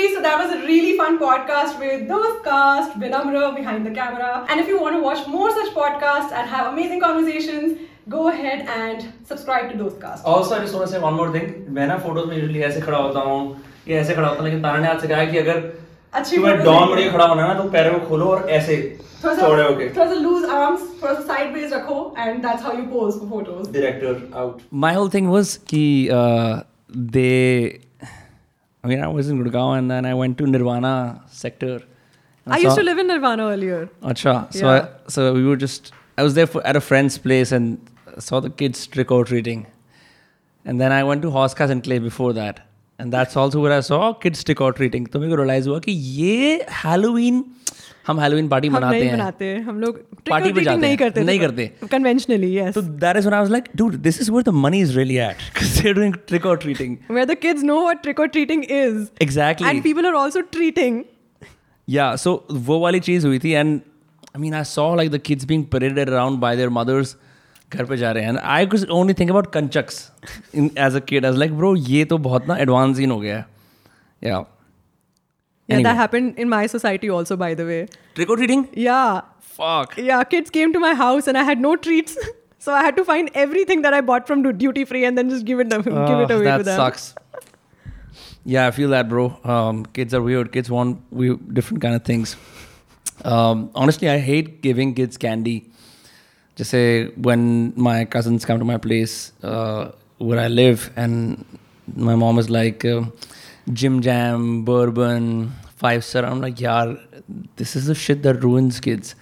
everybody. So that was a really fun podcast with those cast, Vinamra behind the camera. And if you want to watch more such podcasts and have amazing conversations, go ahead and subscribe to those cast. Also I just want to से one more thing मैं ना photos में usually ऐसे खड़ा होता हूँ या ऐसे खड़ा होता हूँ लेकिन तारा ने आज से कहा है कि अगर अच्छी तुम्हें photos डॉन लेंगे। मुड़े खड़ा होना है ना तो पैरों को खोलो और ऐसे थोड़ा चौड़े सा होके थोड़ा सा लूज आर्म्स थोड़ा सा sideways रखो and that's how you pose for photos. Director out My whole thing was ki uh, they. I mean, I was in Gurgaon and then I went to Nirvana sector. I, I used to live in Nirvana earlier. Acha. So, Yeah. I, so we were just. I was there for, at a friend's place and saw the kids trick or treating. And then I went to Hoskas and Clay before that. And that's also where I saw kids trick or treating. तो मेरे को that हुआ कि ये Halloween हम Halloween party मनाते हैं। हम लोग पार्टी पे जाते नहीं नहीं करते। कन्वेंशनली यस तो that is when I was like dude this is where the money is really at cuz trick or treating where the kids know what trick or treating is exactly and people are also treating या so वो वाली चीज़ हुई थी and I mean I saw like the kids being paraded around by their mothers घर पे जा रहे हैं I could only think about kanjaks in as a kid as like bro ये तो बहुत ना एडवांस इन हो गया है. Yeah. Yeah Anyway. that happened in my society also by the way. Trick or treating? Yeah. Fuck. Yeah kids came to my house and I had no treats. So I had to find everything that I bought from duty free and then just give it them give it Ah, away that to them. sucks. Yeah I feel that bro. Um, kids are weird. Kids want weird, different kind of things. Um, honestly I hate giving kids candy. Just say when my cousins come to my place uh, where I live and my mom is like uh, Jim Jam, bourbon, five star. I'm like, yeah, this is the shit that ruins kids.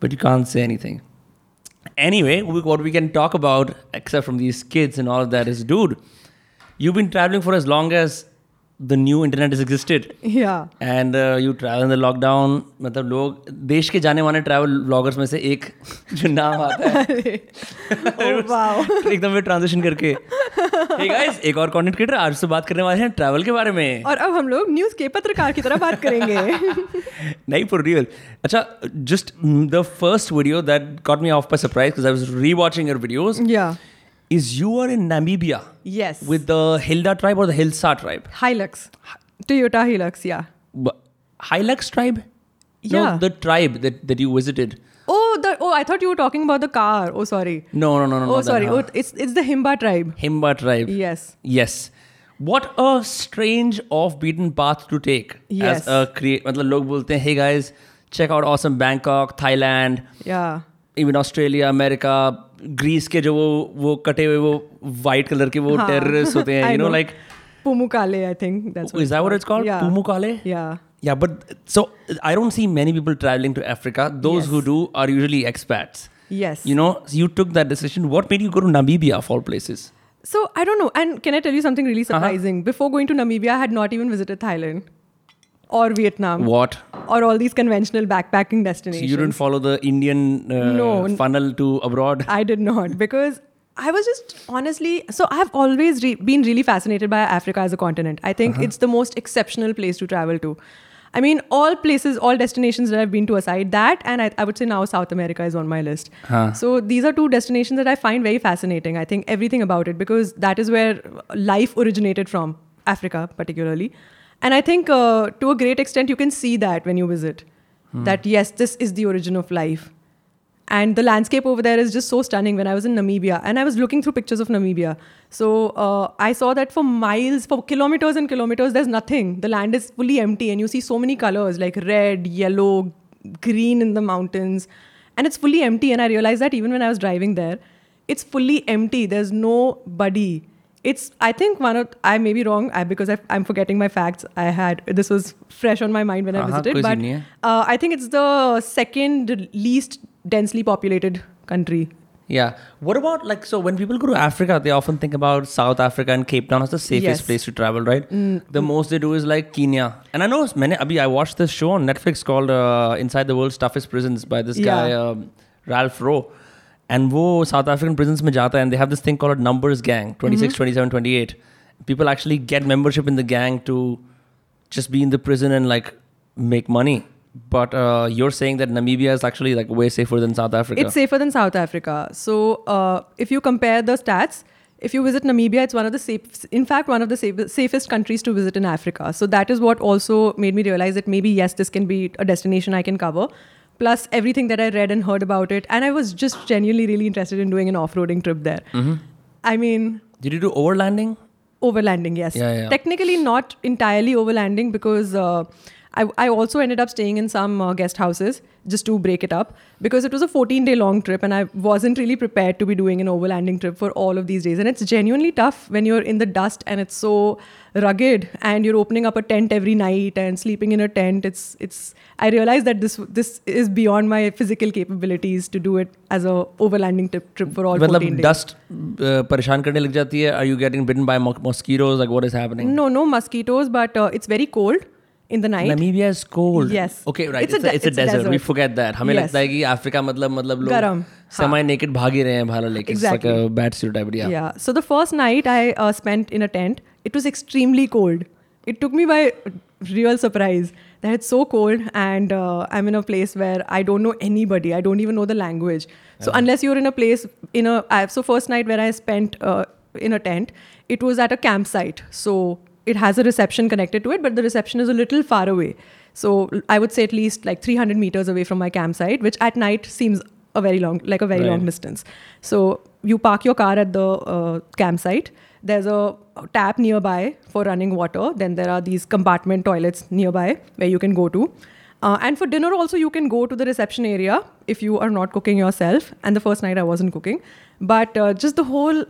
But you can't say anything. Anyway, what we can talk about, except from these kids and all of that, is dude, you've been traveling for as long as the new internet has existed. And you travel in the lockdown मतलब लोग देश के जाने माने travel bloggers में से एक जो नाम आता है। oh एकदम में ट्रांजिशन करके। Hey guys, एक और कंटेंट क्रिएटर आज से बात करने वाले हैं ट्रैवल के बारे में। और अब हम लोग न्यूज़ के पत्रकार की तरह बात करेंगे। नहीं फॉर रियल अच्छा just the first video that got me off by surprise because I was rewatching your videos yeah. Is you are in Namibia yes with the Hilda tribe or the Hilsa tribe? Hilux Toyota Hilux yeah But Hilux tribe? Yeah. No, the tribe that, that you visited. Oh, the oh, I thought you were talking about the car. Oh, sorry. No, no, no, no. oh, not that, sorry. huh? Oh, it's it's the Himba tribe. Himba tribe. Yes. Yes. What a strange off-beaten path to take. Yes. As a create, मतलब लोग बोलते हैं, hey guys, check out awesome Bangkok, Thailand, Yeah. Even Australia America Greece के जो वो वो कटे हुए वो वाइट कलर के वो टेररिस्ट होते हैं you know like Pamukkale I think that's what it's called Pamukkale yeah yeah but so I don't see many people travelling to Africa those who do are usually expats yes you know you took that decision what made you go to Namibia of all places so I don't know and can I tell you something really surprising before going to Namibia I had not even visited Thailand or Vietnam What? or all these conventional backpacking destinations. So you didn't follow the Indian uh, No. funnel to abroad? I did not because I was just honestly so I've always re- been really fascinated by Africa as a continent. I think it's the most exceptional place to travel to. I mean, all places, all destinations that I've been to aside, that and I, I would say now South America is on my list. Huh. So these are two destinations that I find very fascinating. I think everything about it because that is where life originated from, Africa particularly. And I think uh, to a great extent you can see that when you visit. That yes, this is the origin of life. And the landscape over there is just so stunning. When I was in Namibia, and I was looking through pictures of Namibia, so uh, I saw that for miles, for kilometers and kilometers, there's nothing. The land is fully empty, and you see so many colors like red, yellow, green in the mountains, and it's fully empty. And I realized that even when I was driving there, it's fully empty. There's nobody it's i think one of i may be wrong I, because I, am forgetting my facts i had this was fresh on my mind when i uh-huh, visited but uh, i think it's the second least densely populated country yeah. What about like so when people go to Africa, they often think about South Africa and Cape Town as the safest yes. place to travel, right? Mm. The most they do is like Kenya. And I know many. Abhi, I watched this show on Netflix called uh, "Inside the World's Toughest Prisons" by this yeah. guy um, Ralph Rowe. And wo South African prisons mein jata hai and they have this thing called a numbers gang, 26, Mm-hmm. 27, 28. People actually get membership in the gang to just be in the prison and like make money. But uh, you're saying that Namibia is actually like way safer than South Africa. It's safer than South Africa. So uh, if you compare the stats, if you visit Namibia, it's one of the safe, in fact, one of the safe, safest countries to visit in Africa. So that is what also made me realize that maybe yes, this can be a destination I can cover. Plus everything that I read and heard about it, and I was just genuinely really interested in doing an off-roading trip there. I mean, Did you do overlanding? overlanding yes Yeah, yeah. technically not entirely overlanding because uh, I, I also ended up staying in some uh, guest houses just to break it up because it was a 14 day long trip and i wasn't really prepared to be doing an overlanding trip for all of these days and it's genuinely tough when you're in the dust and it's so rugged and you're opening up a tent every night and sleeping in a tent it's it's i realized that this this is beyond my physical capabilities to do it as a overlanding trip, trip for all 14 मतलब days dust परेशान करने लग जाती है are you getting bitten bye mosquitoes like what is happening no no mosquitoes but uh, it's very cold in the night Namibia is cold. Yes. Okay, right. It's It's, a a, de- it's a it's a desert. We desert. forget that. हमें Yes. लगता है कि Africa मतलब मतलब लोग गरम, semi naked भाग ही रहे हैं बाहर लेके. It's like Exactly. a bad stereotype. But yeah. Yeah. So the first night I uh, spent in a tent, it was extremely cold. It took me by real surprise that it's so cold and uh, I'm in a place where I don't know anybody. I don't even know the language. So unless you're in a place in a I, so first night where I spent uh, in a tent, it was at a campsite. So it has a reception connected to it, but the reception is a little far away. So I would say at least like 300 meters away from my campsite, which at night seems a very long, like a very Right. long distance. So you park your car at the uh, campsite. There's a tap nearby for running water. Then there are these compartment toilets nearby where you can go to. Uh, and for dinner also you can go to the reception area if you are not cooking yourself. And the first night I wasn't cooking, but uh, just the whole,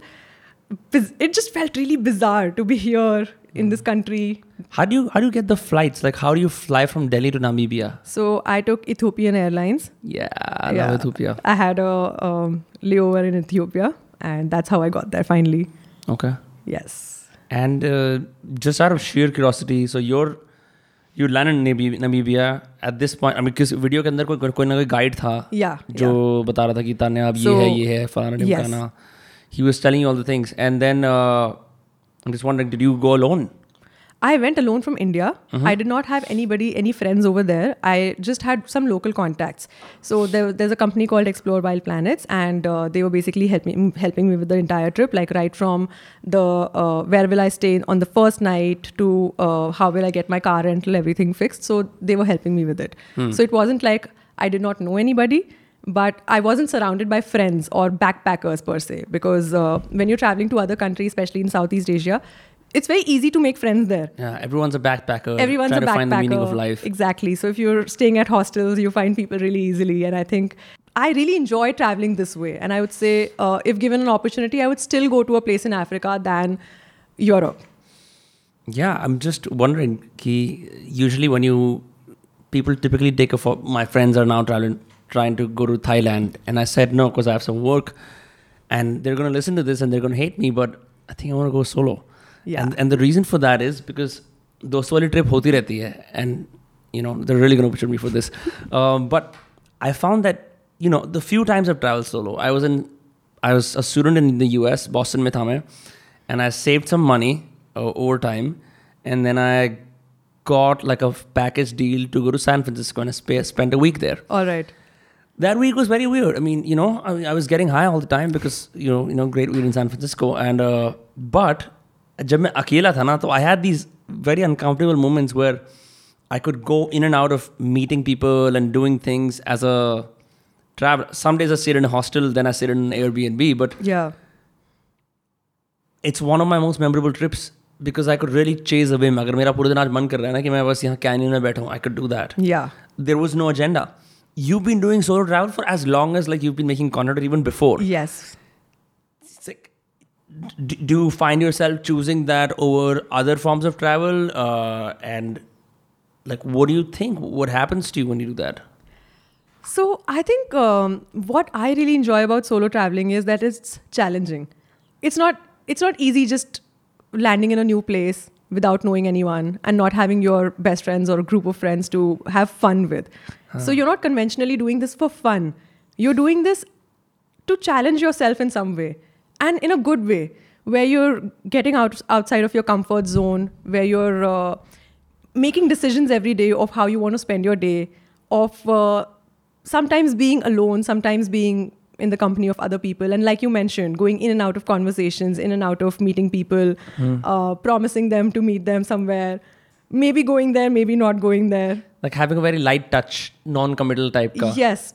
it just felt really bizarre to be here in this country. How do you how do you get the flights? Like how do you fly from Delhi to Namibia? So I took Ethiopian Airlines. Yeah, I love Ethiopia. I had a um, layover in Ethiopia, and that's how I got there finally. Okay. Yes. And uh, just out of sheer curiosity, so you're you land in Namib- Namibia at this point. I mean, किस video के अंदर कोई कोई ना कोई guide था Yeah. जो बता रहा था कि तान्या अब ये So, है ये है फलाना yes. ढिमकाना he was telling you all the things and then uh, I'm just wondering did you go alone I went alone from India. I did not have anybody, any friends over there. I just had some local contacts. So there, there's a company called Explore Wild Planets, and uh, they were basically helping helping me with the entire trip, like right from the uh, where will I stay on the first night to uh, how will I get my car rental, everything fixed. So they were helping me with it. So it wasn't like I did not know anybody. But I wasn't surrounded by friends or backpackers per se, because uh, when you're traveling to other countries, especially in Southeast Asia, it's very easy to make friends there yeah everyone's a backpacker everyone's trying a to backpacker. find the meaning of life Exactly. So if you're staying at hostels, you find people really easily. And I think I really enjoy traveling this way. And I would say, uh, if given an opportunity, I would still go to a place in Africa than Europe. yeah I'm just wondering ki usually when you people typically take a pho- my friends are now traveling trying to go to Thailand and I said no because I have some work and they're going to listen to this and they're going to hate me but I think I want to go solo Yeah. and, and the reason for that is because दोस्तों वाली trip होती रहती है and you know they're really going to push me for this um, but I found that you know the few times I've traveled solo I was in I was a student in the US Boston में था मैं and I saved some money uh, over time and then I got like a package deal to go to San Francisco and I sp- spent a that week was very weird. I mean, you know, I, I was getting high all the time because you know, you know, great weed in San Francisco. And uh, but जब मैं अकेला था ना, तो I had these very uncomfortable moments where I could go in and out of meeting people and doing things as a traveler. Some days I stayed in a hostel, then I stayed in an Airbnb. But Yeah. it's one of my most memorable trips because I could really chase away. अगर मेरा पूरे दिन आज मन कर रहा है ना कि मैं बस यहाँ कैनियन में बैठा हूँ, I could do that. Yeah. there was no agenda. You've been doing solo travel for as long as like you've been making content or even before. Yes. It's like, d- do you find yourself choosing that over other forms of travel? Uh, and like, what do you think? What happens to you when you do that? So I think um, what I really enjoy about solo traveling is that it's challenging. It's not it's not easy just landing in a new place without knowing anyone and not having your best friends or a group of friends to have fun with. So you're not conventionally doing this for fun. You're doing this to challenge yourself in some way and in a good way where you're getting out outside of your comfort zone where you're uh, making decisions every day of how you want to spend your day of uh, sometimes being alone sometimes being in the company of other people. And like you mentioned, going in and out of conversations, in and out of meeting people, uh, promising them to meet them somewhere, maybe going there, maybe not going there. Like having a very light touch, non-committal type ka. Yes.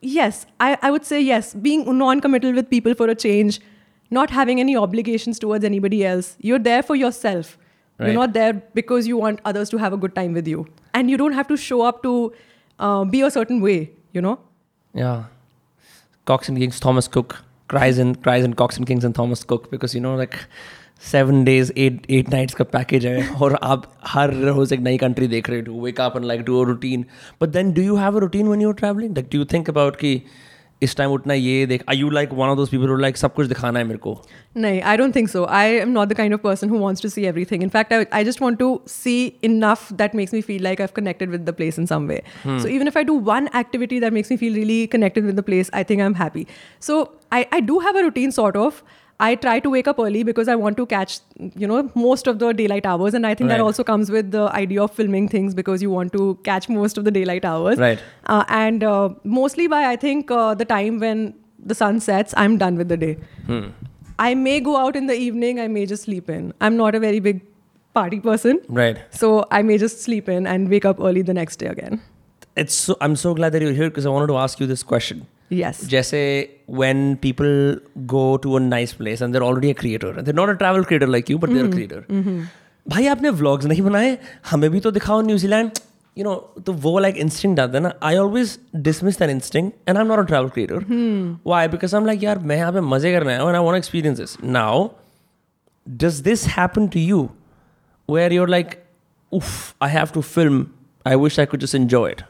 Yes. I, I would say yes. Being non committal with people for a change, not having any obligations towards anybody else. You're there for yourself. Right. You're not there because you want others to have a good time with you. And you don't have to show up to uh, be a certain way, you know? Yeah. Cox and Kings, Thomas Cook cries and cries and Cox and Kings and Thomas Cook because you know like seven days, eight eight nights का package है और आप हर रोज एक नई country देख रहे हो wake up and like do a routine. But then do you have a routine when you're traveling? Like do you think about कि इस टाइम उठना ये देख are you like one of those people who like सब कुछ दिखाना है मेरे को No, I don't think so. I am not the kind of person who wants to see everything. In fact, I, I just want to see enough that makes me feel like I've connected with the place in some way. So even if I do one activity that makes me feel really connected with the place, I think I'm happy. So I, I do have a routine sort of. I try to wake up early because I want to catch, you know, most of the daylight hours. And I think that also comes with the idea of filming things because you want to catch most of the daylight hours. Right. Uh, and uh, mostly by, I think, uh, the time when the sun sets, I'm done with the day. Hmm. I may go out in the evening, I may just sleep in. I'm not a very big party person. right So I may just sleep in and wake up early the next day again. it's so I'm so glad that you're here because I wanted to ask you this question Yes. जैसे when people go to a nice place and they're already a creator and they're not a travel creator like you but they're a creator भाई आपने vlogs नहीं बनाए हमें भी तो दिखाओ New Zealand you know तो वो लाइक इंस्टिंक्ट आता है ना I always dismiss that instinct and I am not a travel creator why because I am like यार मैं यहाँ पे मज़े करना है and I want to experience this now does this happen to you where you're like oof I have to film I wish I could just enjoy it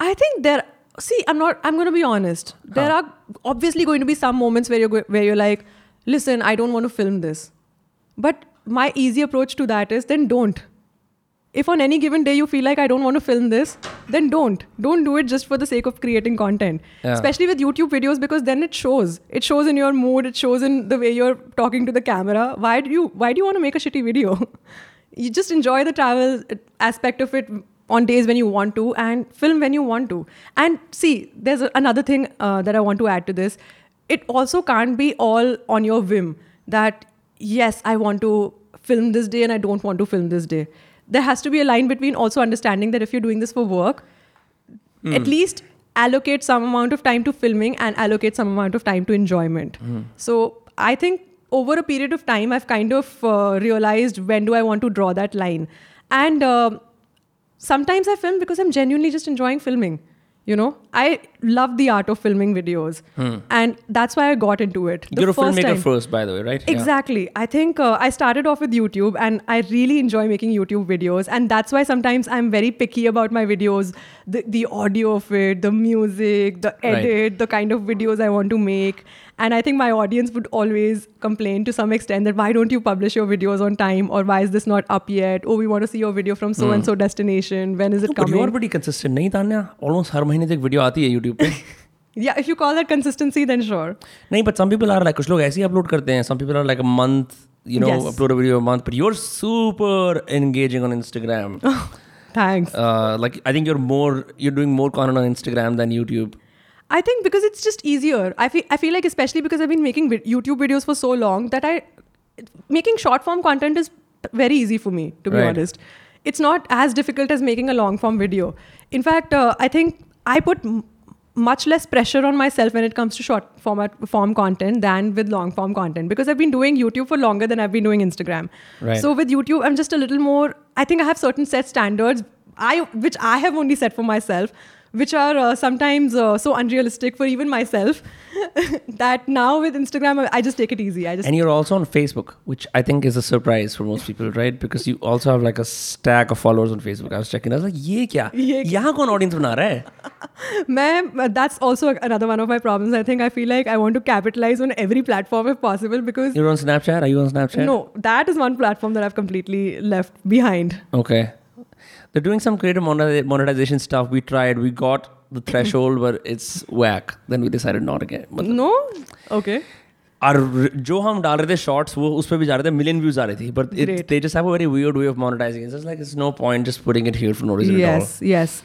I think there. See, I'm not. I'm going to be honest. There are obviously going to be some moments where you're where you're like, listen, I don't want to film this. But my easy approach to that is then don't. If on any given day you feel like I don't want to film this, then don't. Don't do it just for the sake of creating content. Yeah. Especially with YouTube videos because then it shows. It shows in your mood. It shows in the way you're talking to the camera. Why do you Why do you want to make a shitty video? you just enjoy the travel aspect of it on days when you want to and film when you want to. And see there's a, another thing uh, that i want to add to this. It also can't be all on your whim that yes i want to film this day and i don't want to film this day. There has to be a line between also understanding that if you're doing this for work at least allocate some amount of time to filming and allocate some amount of time to enjoyment. So I think over a period of time, I've kind of uh, realized when do I want to draw that line. And uh, sometimes I film because I'm genuinely just enjoying filming. You know, I love the art of filming videos, and that's why I got into it. The you're a first filmmaker time- first by the way right Yeah. Exactly. I think uh, I started off with YouTube and I really enjoy making YouTube videos. And that's why sometimes I'm very picky about my videos the, the audio of it, the music, the Right. edit, the kind of videos I want to make. And I think my audience would always complain to some extent that why don't you publish your videos on time or why is this not up yet? Oh, we want to see your video from so and so destination. When is it Hmm. But you are coming? pretty consistent नहीं Tanya almost हर महीने तो एक video आती है YouTube पे Yeah, if you call that consistency, then sure. नहीं but some people are like कुछ लोग ऐसे ही upload करते हैं some people are like a month you know Yes. upload a video a month but you're super engaging on Instagram Thanks. uh, like I think you're more you're doing more content on Instagram than YouTube I think because it's just easier. I feel I feel like especially because I've been making YouTube videos for so long that I making short form content is very easy for me to be Right. honest. It's not as difficult as making a long form video. In fact, uh, I think I put m- much less pressure on myself when it comes to short format form content than with long form content because I've been doing YouTube for longer than I've been doing Instagram. Right. So with YouTube, I'm just a little more. I think I have certain set standards, I which I have only set for myself, which are uh, sometimes uh, so unrealistic for even myself that now with Instagram I- I just take it easy. I just and you're also on Facebook which I think is a surprise for most people right because you also have like a stack of followers on Facebook I was checking I was like ये क्या ये क्या? यहाँ कौन audience बना रहा है Ma'am, that's also another one of my problems. I think I feel like I want to capitalize on every platform if possible because you're on Snapchat are you on Snapchat no, that is one platform that I've completely left behind. Okay. They're doing some creative moneti- monetization stuff. We tried, we got the threshold, but it's whack. Then we decided not again. But No? Okay. और जो हम डाल रहे थे shorts वो उस पर भी जा रहे थे मिलियन व्यूज आ रही थी but Great. They just have a very weird way of monetising it's like it's no point just putting it here for no reason Yes, yes.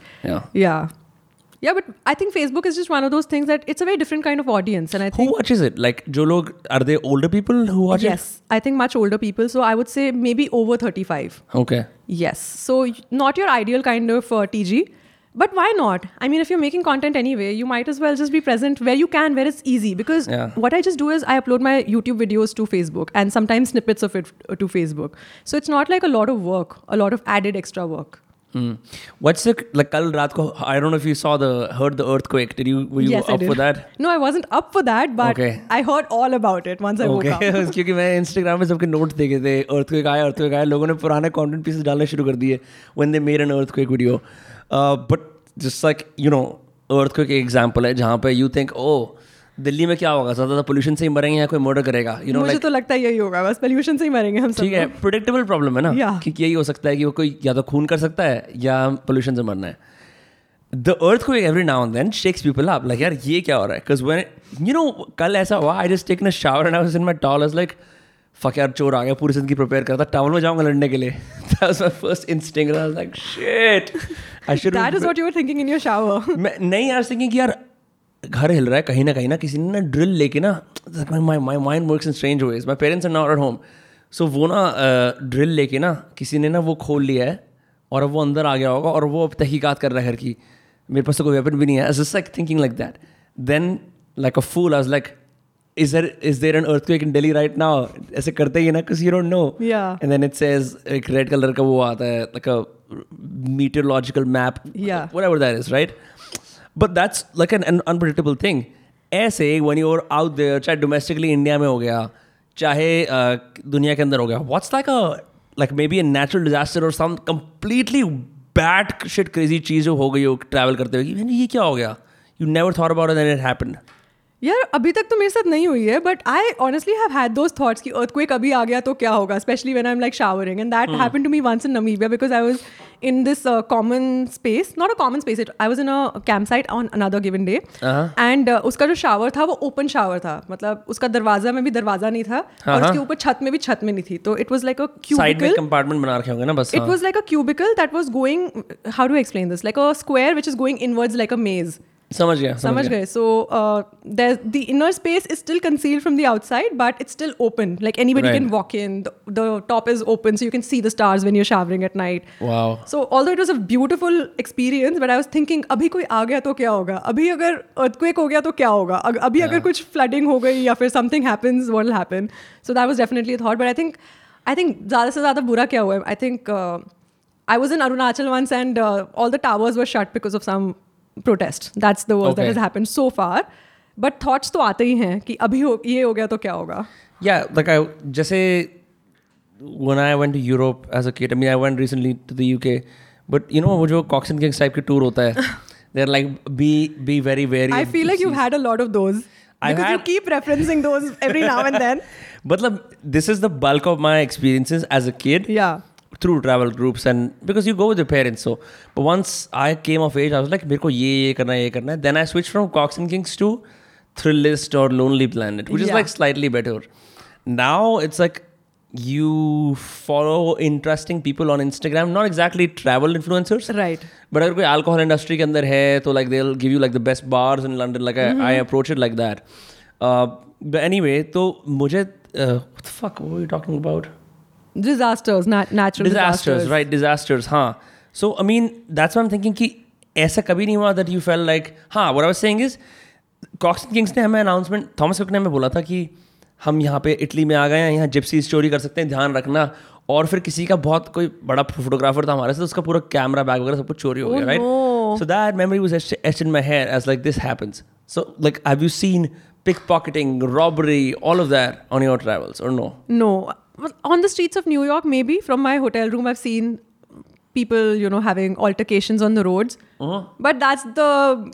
या yeah. But I think Facebook is just one of those things that it's a very different kind of audience, and I think Who watches it? Like, jo log, are they older people who watch yes, I think much older people. So I would say maybe over thirty-five. Okay. Yes. So not your ideal kind of uh, TG, but why not? I mean, if you're making content anyway, you might as well just be present where you can, where it's easy. Because Yeah. what I just do is I upload my YouTube videos to Facebook and sometimes snippets of it uh, to Facebook. So it's not like a lot of work, a lot of added extra work. Hmm. What's the like? Kal raat ko, I don't know if you saw the heard the earthquake. Did you were you yes, up for that? No, I wasn't up for that, but Okay. I heard all about it once I okay. woke up. क्योंकि मैं Instagram में सबके notes देखे थे earthquake आया earthquake आया लोगों ने पुराने कंटेंट पीसेस डालने शुरू कर दिए when they made an earthquake video uh, but just like you know earthquake example है जहाँ पे you think oh दिल्ली में क्या होगा? ज़्यादा पोल्यूशन से ही मरेंगे या कोई मर्डर करेगा? You know मुझे तो लगता है यही होगा बस पोल्यूशन से ही मरेंगे हम सब ठीक है प्रिडिक्टेबल प्रॉब्लम है ना. कि यही हो सकता है कि वो कोई या तो खून कर सकता है या पोल्यूशन से मरना है। द अर्थ को every now and then shakes people up like यार ये क्या हो रहा है? बिकॉज़ व्हेन यू नो कल ऐसा हुआ I just taken a shower and I was in my towel was like fuck यार चोर आ गया पूरी ज़िंदगी प्रिपेयर करता टाउन में जाऊँगा लड़ने के लिए. That was my first instinct I was like shit I should that is what you were thinking in your shower मैं नहीं यार थिंकिंग यार घर हिल रहा है कहीं ना कहीं ना किसी ने ना ड्रिल लेके ना my my mind works in strange ways my parents are not at home so वो ना ड्रिल लेके ना किसी ने ना वो खोल लिया है और अब वो अंदर आ गया होगा और वो अब तहकीकात कर रहा है घर की। मेरे पास तो कोई वेपन भी नहीं है। Just like thinking like that then like a fool I was like is there is there an earthquake in Delhi right now ऐसे करते ही ना because you don't know Yeah. And then it says एक red colour का वो आता है like a meteorological map Yeah. whatever that is right? but that's like an, an unpredictable thing ऐसे when you're out there चाहे domestically India में हो गया चाहे uh, दुनिया के अंदर हो गया what's like a like maybe a natural disaster or some completely bad shit crazy चीज़ जो हो गई हो ट्रैवल करते हुए कि "Man, ये क्या हो गया you never thought about it and it happened यार अभी तक तो मेरे साथ नहीं हुई है but I honestly have had those thoughts कि अर्थक्वेक अभी आ गया तो क्या होगा specially when I am like showering and that happened to me once in Namibia because I was in this common space not a common space it I was in a camp site on another given day and उसका जो shower था वो open shower था मतलब उसका दरवाज़ा में भी दरवाज़ा नहीं था uh-huh. और उसके ऊपर छत में भी छत में नहीं थी तो it was like a cubicle compartment बना रखे होंगे ना बस It हाँ. was like a cubicle that was going. How do I explain this? Like a square which is going inwards like a maze. समझ गया समझ गए so uh, there's the inner space is still concealed from the outside but it's still open like anybody can Right. walk in the, the top is open so you can see the stars when you're showering at night wow so although it was a beautiful experience but i was thinking अभी कोई आ गया तो क्या होगा अभी अगर earthquake हो गया तो क्या होगा अग- अभी अगर कुछ flooding हो गई या फिर something happens what will happen so that was definitely a thought but i think i think ज़्यादा से ज़्यादा बुरा क्या हुआ है i think uh, I was in Arunachal once and uh, all the towers were shut protest that's the word that has so far but thoughts तो आते ही हैं कि अभी हो, ये हो गया तो क्या होगा? या लाइक आई जैसे when I went to Europe as a kid I mean I went recently to the UK but you know वो जो कॉक्सन किंग्स टाइप के टूर होता है they are like be be very very I feel like you had a lot of those because you keep referencing those every now and then मतलब this is the bulk of my experiences as a kid yeah through travel groups and because you go with your parents so but once i came of age i was like mereko ye ye karna ye karna then i switched from cox and kings to Thrillist or lonely planet which yeah. is like slightly better now it's like you follow interesting people on Instagram, not exactly travel influencers. Right. But if alcohol industry के अंदर है तो like they'll give you like the best bars in London. Like mm-hmm. I, I approach it like that. Uh, but anyway, so मुझे uh, what the fuck were we talking about? Disasters natural disasters right disasters हाँ. So I mean that's one thinking कि ऐसा कभी नहीं हुआ that you fell like हाँ were our saying is Cox Kings ने हमें अनाउंसमेंट थॉमस कुक ने हमें बोला था कि हम यहाँ पे इटली में आ गए हैं यहाँ जिप्सी स्टोरी कर सकते हैं ध्यान रखना। और फिर किसी का बहुत कोई बड़ा फोटोग्राफर था हमारे साथ उसका पूरा कैमरा बैग वगैरह सब कुछ चोरी हो गया right so that memory on your travels और no no On the streets of New York, maybe from my hotel room, I've seen people, you know, having altercations on the roads. Uh-huh. But that's the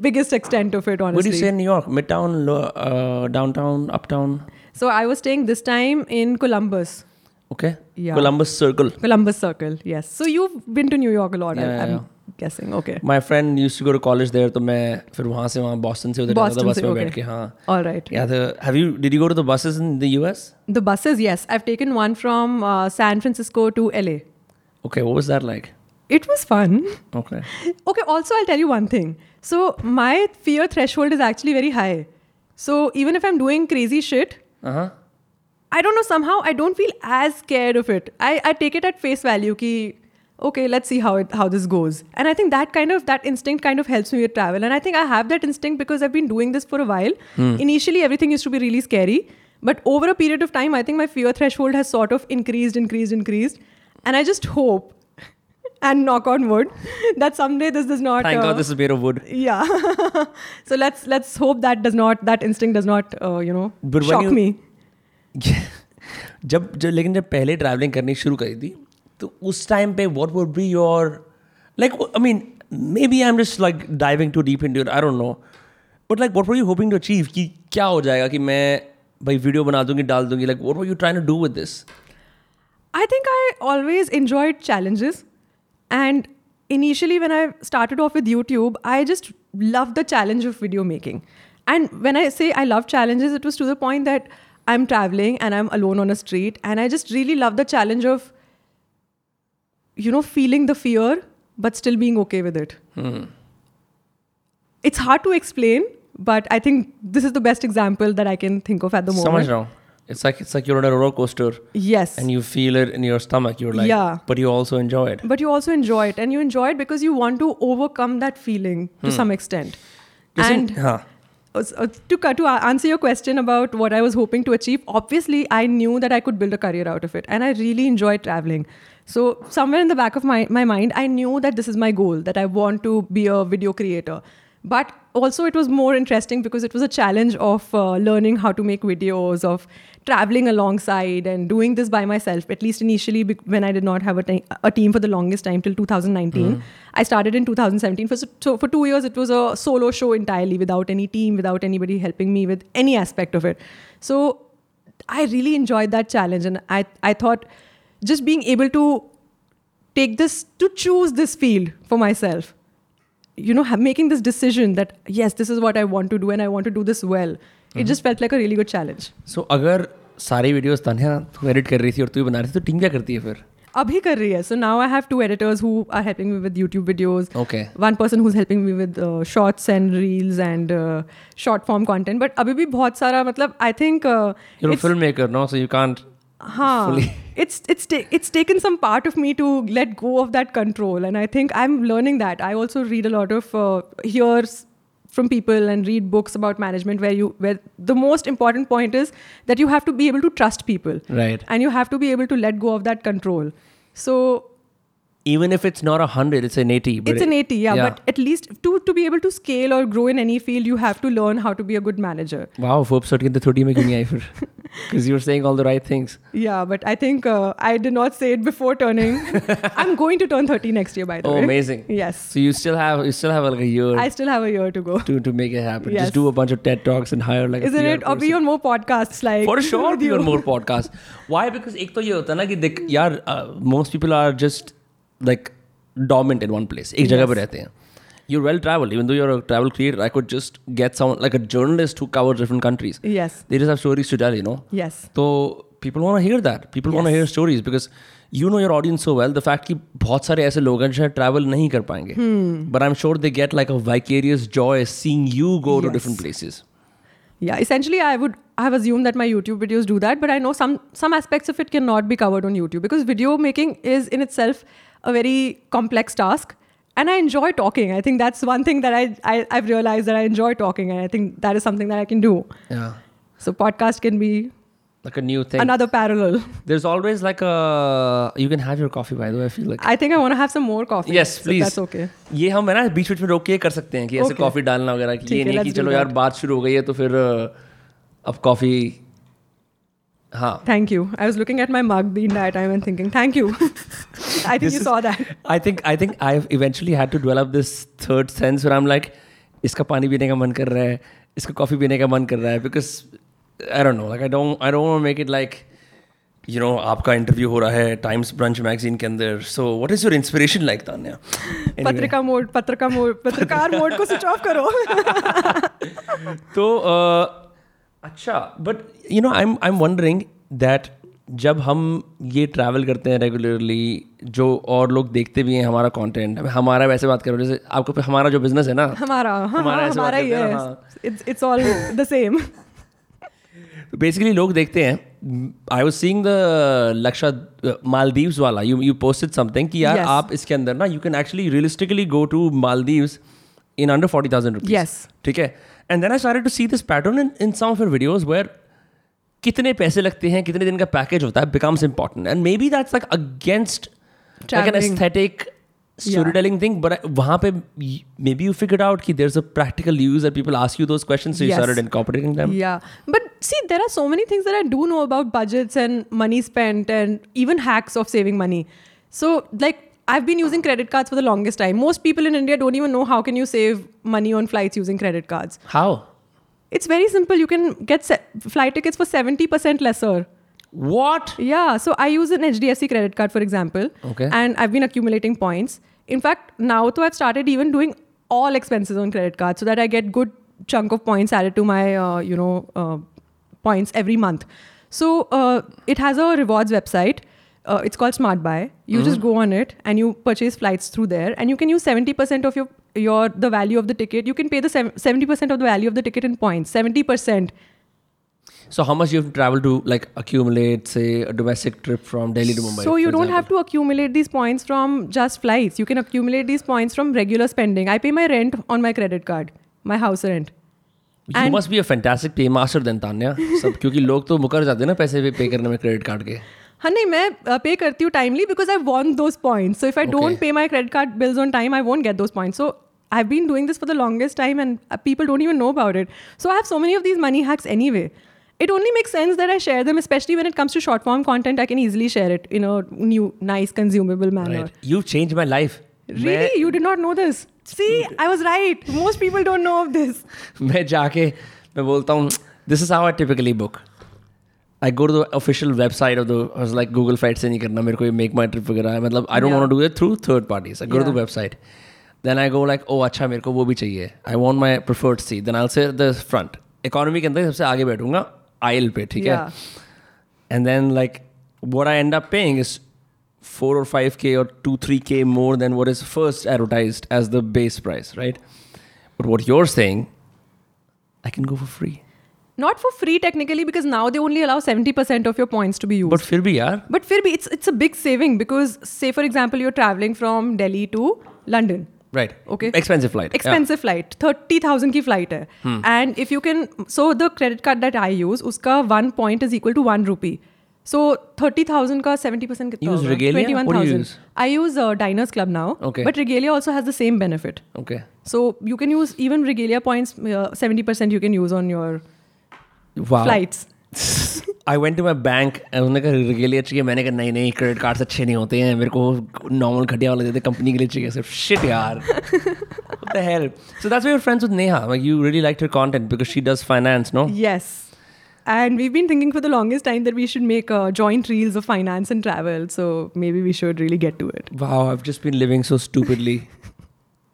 biggest extent of it, honestly. What do you say in New York? Midtown, uh, downtown, uptown? So I was staying this time in Columbus, Okay. Yeah. Columbus Circle. Columbus Circle. Yes. So you've been to New York a lot. Yeah, I'm yeah. Guessing. Okay. My friend used to go to college there, तो मैं फिर वहाँ से वहाँ Boston से उधर जाता था बस में. बैठ के हाँ. All right. Yeah. The have you did you go to the buses in the US? The buses, yes. I've taken one from uh, San Francisco to LA. Okay. What was that like? It was fun. Okay. Okay, also, I'll tell you one thing. So, my fear threshold is actually very high. So, even if I'm doing crazy shit, Uh huh. I don't know, somehow I don't feel as scared of it. I, I take it at face value ki, okay, let's see how it how this goes. And I think that kind of that instinct kind of helps me with travel. And I think I have that instinct because I've been doing this for a while. Initially everything used to be really scary. But over a period of time, I think my fear threshold has sort of increased, increased, increased. And I just hope and knock on wood that someday this does not Thank uh, God this is made of wood. yeah so let's let's hope that does not that instinct does not uh, you know But when shock you- me जब जब लेकिन जब पहले travelling करनी शुरू करी थी तो उस टाइम पे what would be your like I mean maybe I am just like diving too deep in I don't know but like what were you hoping to achieve कि क्या हो जाएगा कि मैं भाई वीडियो बना दूंगी डाल दूंगी like what were you trying to do with this I think I always enjoyed challenges. And initially, when I started off with YouTube, I just loved the challenge of video making. And when I say I love challenges, it was to the point that I'm traveling and I'm alone on a street. And I just really love the challenge of, you know feeling the fear but still being okay with it hmm. it's hard to explain but i think this is the best example that i can think of at the moment so it's like it's like you're on a roller coaster. Yes. And you feel it in your stomach. You're like, yeah. But you also enjoy it. But you also enjoy it, and you enjoy it because you want to overcome that feeling hmm. to some extent. Isn't, and huh. Uh, uh, to to answer your question about what I was hoping to achieve, obviously I knew that I could build a career out of it, and I really enjoy traveling so somewhere in the back of my, my mind i knew that this is my goal that i want to be a video creator. But also it was more interesting because it was a challenge of uh, learning how to make videos of traveling alongside and doing this by myself at least initially when i did not have a, ti- a team for the longest time till 2019 i started in 2017 for, so, so for two years it was a solo show entirely without any team without anybody helping me with any aspect of it. So i really enjoyed that challenge and i, I thought just being able to take this to choose this field for myself you know, ha- making this decision that yes, this is what I want to do and I want to do this well. It just felt like a really good challenge. सो अगर सारी videos Tanya तू edit कर रही थी और तू ही बना रही थी तो टीम क्या करती है फिर Abhi kar rahi hai. So now I have two editors who are helping me with YouTube videos. Okay. One person who's helping me with uh, shorts and reels and uh, short form content. But abhi bhi bahut sara, matlab, I think uh, You're a it's- filmmaker, no? So you can't. Haan. fully. it's it's ta- it's taken some part of me to let go of that control, and I think I'm learning that. I also read a lot of uh, hears from people and read books about management where you where the most important point is that you have to be able to trust people Right. and you have to be able to let go of that control. So Even if it's not a hundred, it's an eighty. But it's an it- 80, yeah, But at least to to be able to scale or grow in any field, you have to learn how to be a good manager. wow, Forbes certificate the thirty में क्यों नहीं आई फिर? Because you were saying all the right things. Yeah, but I think uh, I did not say it before turning. I'm going to turn 30 next year, by the Oh, way. amazing. Yes. So you still have you still have like a year I still have a year to go. to to make it happen. Yes. Just do a bunch of TED talks and hire like. a Isn't PR it? Or be person. on more podcasts like For sure, with be you. on more podcasts. Why? Because एक तो ये होता है ना कि देख यार uh, most people are just like dormant in one place. एक जगह पे रहते हैं. You're well traveled. Even though you're a travel creator, I could just get someone like a journalist who covers different countries. Yes. They just have stories to tell, you know. Yes. So people want to hear that. People want to Yes. hear stories because you know your audience so well. The fact कि बहुत सारे ऐसे लोग हैं जो शायद travel नहीं कर पाएंगे. Hmm. But I'm sure they get like a vicarious joy seeing you go to Yes. different places. Yeah. Essentially, I would I have assumed that my YouTube videos do that, but I know some some aspects of it cannot be covered on YouTube because video making is in itself a very complex task. And I enjoy talking. I think that's one thing that I, I I've realized that I enjoy talking, and I think that is something that I can do. Yeah. So podcast can be Like a new thing. another parallel. There's always like a you can have your coffee by the way. I feel like I think I want to have some more coffee. yes, so please. That's okay. ये हम है ना बीच बीच में रोक के कर सकते हैं कि ऐसे Okay. कॉफी डालना वगैरह कि ठीक ये है, नहीं कि let's do चलो यार that. बात शुरू हो गई है तो फिर uh, अब कॉफी हाँ। Thank you I was looking at my mark dean that I am thinking thank you I think you saw that I think I think I eventually had to develop this third sense I am like इसका पानी पीने का मन कर रहा है इसका coffee पीने का मन कर रहा है because I don't know like I don't I don't make it like you know आपका इंटरव्यू हो रहा है टाइम्स ब्रंच मैगजीन के अंदर so what is your inspiration like Tanya पत्रिका मोड पत्रिका मोड पत्रकार मोड को स्विच ऑफ़ करो। तो uh, अच्छा but you know I am I am wondering that जब हम ये ट्रैवल करते हैं रेगुलरली जो और लोग देखते भी हैं हमारा कंटेंट हमारा वैसे बात करो जैसे आपको हमारा जो बिज़नेस है ना हमारा हाँ, हमारा ऐसे हमारा ही है। It's all the same basically लोग देखते हैं आई वाज सीइंग द लक्षा मालदीव्स वाला यू यू पोस्टेड समथिंग कि यार Yes. आप इसके अंदर ना you can actually realistically go to Maldives in under forty thousand rupees ठीक है? And then I started to see this pattern in in some of your videos where कितने पैसे लगते हैं कितने दिन का पैकेज होता है becomes important and maybe that's like against like N Traveling. Aesthetic story telling thing but वहाँ पे maybe you figured out कि there is a practical use that people ask you those questions so you Yes. Started incorporating them Yeah. But see, there are so many things that I do know about budgets and money spent and even hacks of saving money. So, like, I've been using credit cards for the longest time. Most people in India don't even know how can you save money on flights using credit cards. how It's very simple. You can get se- flight tickets for 70% lesser. what Yeah, so I use an HDFC credit card, for example. Okay. And I've been accumulating points. In fact, now though I've started even doing all expenses on credit card so that I get good chunk of points added to my, uh, you know, uh, points every month. So uh, it has a rewards website uh, it's called SmartBuy. You mm. just mm-hmm. go on it and you purchase flights through there, and you can use seventy percent of your your the value of the ticket. You can pay the seventy percent of the value of the ticket in points. Seventy percent. So how much you have to travel to like accumulate, say, a domestic trip from Delhi to Mumbai? So you don't example. have to accumulate these points from just flights. You can accumulate these points from regular spending. I pay my rent on my credit card, my house rent. You and must be a fantastic paymaster then, Tanya. सब क्योंकि लोग to pay जाते हैं ना हाँ नहीं मैं pay करती हूँ timely because I want those point so if I don't pay my credit card bills on time I won't get those point so I been doing this for the longest time and people don't you know about it so I have so money of this money hacks any it only make sense that I share them especially when it comes to short form content I can easily share it in new nice consumable manner you change my life Really? मैं, you did not know this. See, I was right. Most people don't know of this. मैं जाके मैं बोलता हूँ This is how I typically book. I go the official website of the like Google flight से नहीं करना मेरे को मेक माई ट्रिप वगैरह है। मतलब I don't do it through third parties I go the website then I go like oh अच्छा मेरे को वो भी चाहिए। I want my preferred seat then I say the front economy के अंदर सबसे आगे बैठूँगा आयल पे ठीक है? And then like what I end up paying is four or five K or two three K more than what is first advertise as the base price right but what you're saying I can go for free Not for free technically because now they only allow 70% of your points to be used. But फिर भी यार But फिर भी it's it's a big saving because say for example you're traveling from Delhi to London. right Okay. expensive flight Expensive flight, 30,000 की flight है. And if you can, so the credit card that I use, उसका one point is equal to one rupee. So 30,000 का 70% कितना Use होगा? Regalia? What do you 21,000. use? I use uh, Diners Club now. Okay. But Regalia also has the same benefit. yeah. okay So you can use even Regalia points, uh, 70% you can use on your wow flights. I went to my bank and उन्होंने कहा रिगेलिया चाहिए मैंने कहा नहीं नहीं credit card अच्छे नहीं होते हैं मेरे को नॉर्मल घटिया वाले देते कंपनी के लिए चाहिए सिर्फ शिट यार what the hell so that's why you're friends with Neha like you really liked her content because she does finance no Yes. And we've been thinking for the longest time that we should make uh, joint reels of finance and travel. So maybe we should really get to it. Wow, I've just been living so stupidly.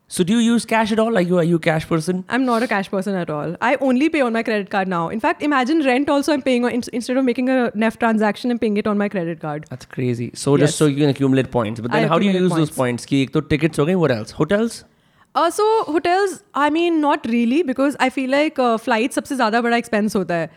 so do you use cash at all? Like you are you a cash person? I'm not a cash person at all. I only pay on my credit card now. In fact, imagine rent also I'm paying on, in- instead of making a NEFT transaction, I'm paying it on my credit card. That's crazy. So just so you can accumulate points. But I then how do you use accumulate those points? Ki ek to tickets okay, what else? Hotels? Uh, so hotels, I mean, not really because I feel like uh, flights सबसे ज़्यादा बड़ा expense होता है.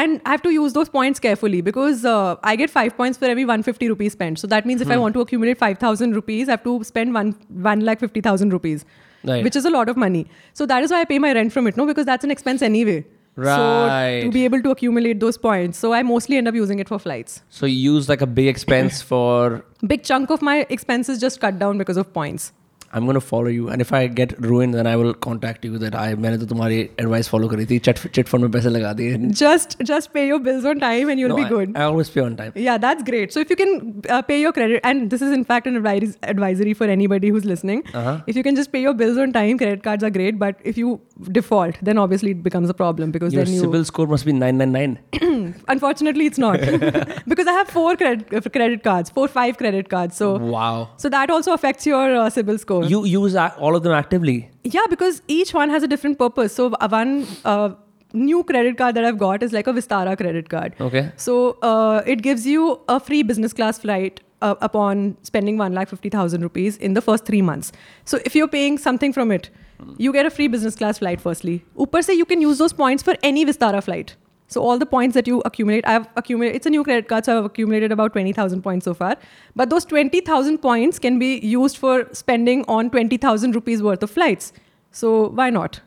And I have to use those points carefully because uh, I get five points for every 150 rupees spent. So that means if I want to accumulate 5,000 rupees, I have to spend one, one lakh 50,000 rupees. Right. Which is a lot of money. So that is why I pay my rent from it, no? Because that's an expense anyway. So Right. to be able to accumulate those points. So I mostly end up using it for flights. So you use like a big expense for Big chunk of my expenses just cut down because of points. I'm gonna follow you and if I get ruined then I will contact you that I मैंने तो तुम्हारी advice follow करी थी चिट chit fund में पैसे लगा दिए Just just pay your bills on time and you'll No, be I- good. I, always pay on time. Yeah, that's great. So if you can uh, pay your credit, and this is in fact an advis- advisory for anybody who's listening. Uh-huh. If you can just pay your bills on time, credit cards are great. But if you default, then obviously it becomes a problem because Your then you. CIBIL score must be 999. Unfortunately, it's not because I have four credit uh, credit cards, four five credit cards. So wow. so that also affects your uh, CIBIL score. You use all of them actively. Yeah, because each one has a different purpose. So one, uh, new credit card that I've got is like a Vistara credit card. Okay. So uh, it gives you a free business class flight uh, upon spending one lakh fifty thousand rupees in the first three months. So if you're paying something from it, you get a free business class flight. Firstly, Upar se you can use those points for any Vistara flight. So all the points that you accumulate, I've accumulated. It's a new credit card, so I've accumulated about twenty thousand points so far. But those twenty thousand points can be used for spending on twenty thousand rupees worth of flights. So why not?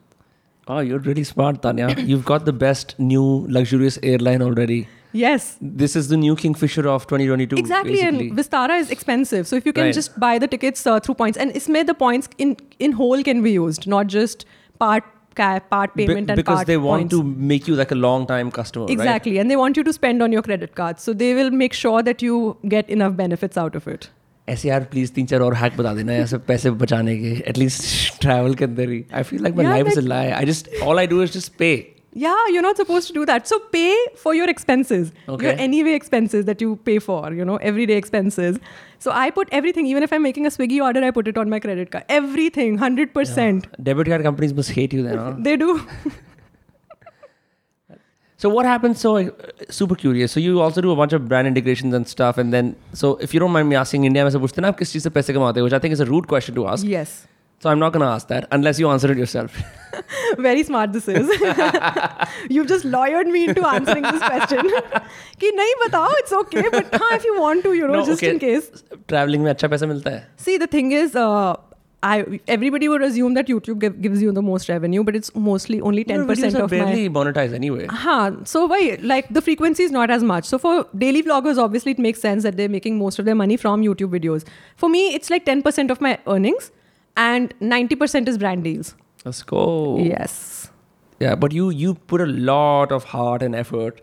Oh, you're really smart, Tanya. You've got the best new luxurious airline already. Yes, This is the new Kingfisher of 2022. Exactly, basically. and Vistara is expensive. So if you can Right. just buy the tickets uh, through points, and isme the points in in whole can be used, not just part ca- part Be- payment and because part they want points. to make you like a long time customer. right? exactly, and they want you to spend on your credit card, so they will make sure that you get enough benefits out of it. ऐसे यार please तीन चार और hack बता देना ऐसे पैसे बचाने के एटलीस्ट ट्रैवल के अंदर ही I feel like my Yeah, life is a like- lie I just all I do is just pay yeah you're not supposed to do that. So pay for your expenses. Okay. your anyway expenses that you pay for you know everyday expenses. So i put everything even if i'm making a swiggy order i put it on my credit card. Everything 100% yeah. debit card companies must hate you then huh? they do. So what happens so uh, super curious. So you also do a bunch of brand integrations and stuff and then so if you don't mind me asking india mein se puchte which i think is a rude question to ask. Yes. so i'm not going to ask that unless you answer it yourself Very smart this is. You've just lawyered me into answering this question. कि नहीं बताओ, it's okay, but हाँ, if you want to, you know, No, just okay. in case. traveling में अच्छा पैसा मिलता है See, the thing is, uh, I everybody would assume that YouTube give, gives you the most revenue, but it's mostly only ten Your videos percent are of my. barely monetized anyway Huh. So why like the frequency is not as much. So for daily vloggers, obviously it makes sense that they're making most of their money from YouTube videos. For me, it's like 10% of my earnings and 90% is brand deals. let's go Yes. Yeah, but you you put a lot of heart and effort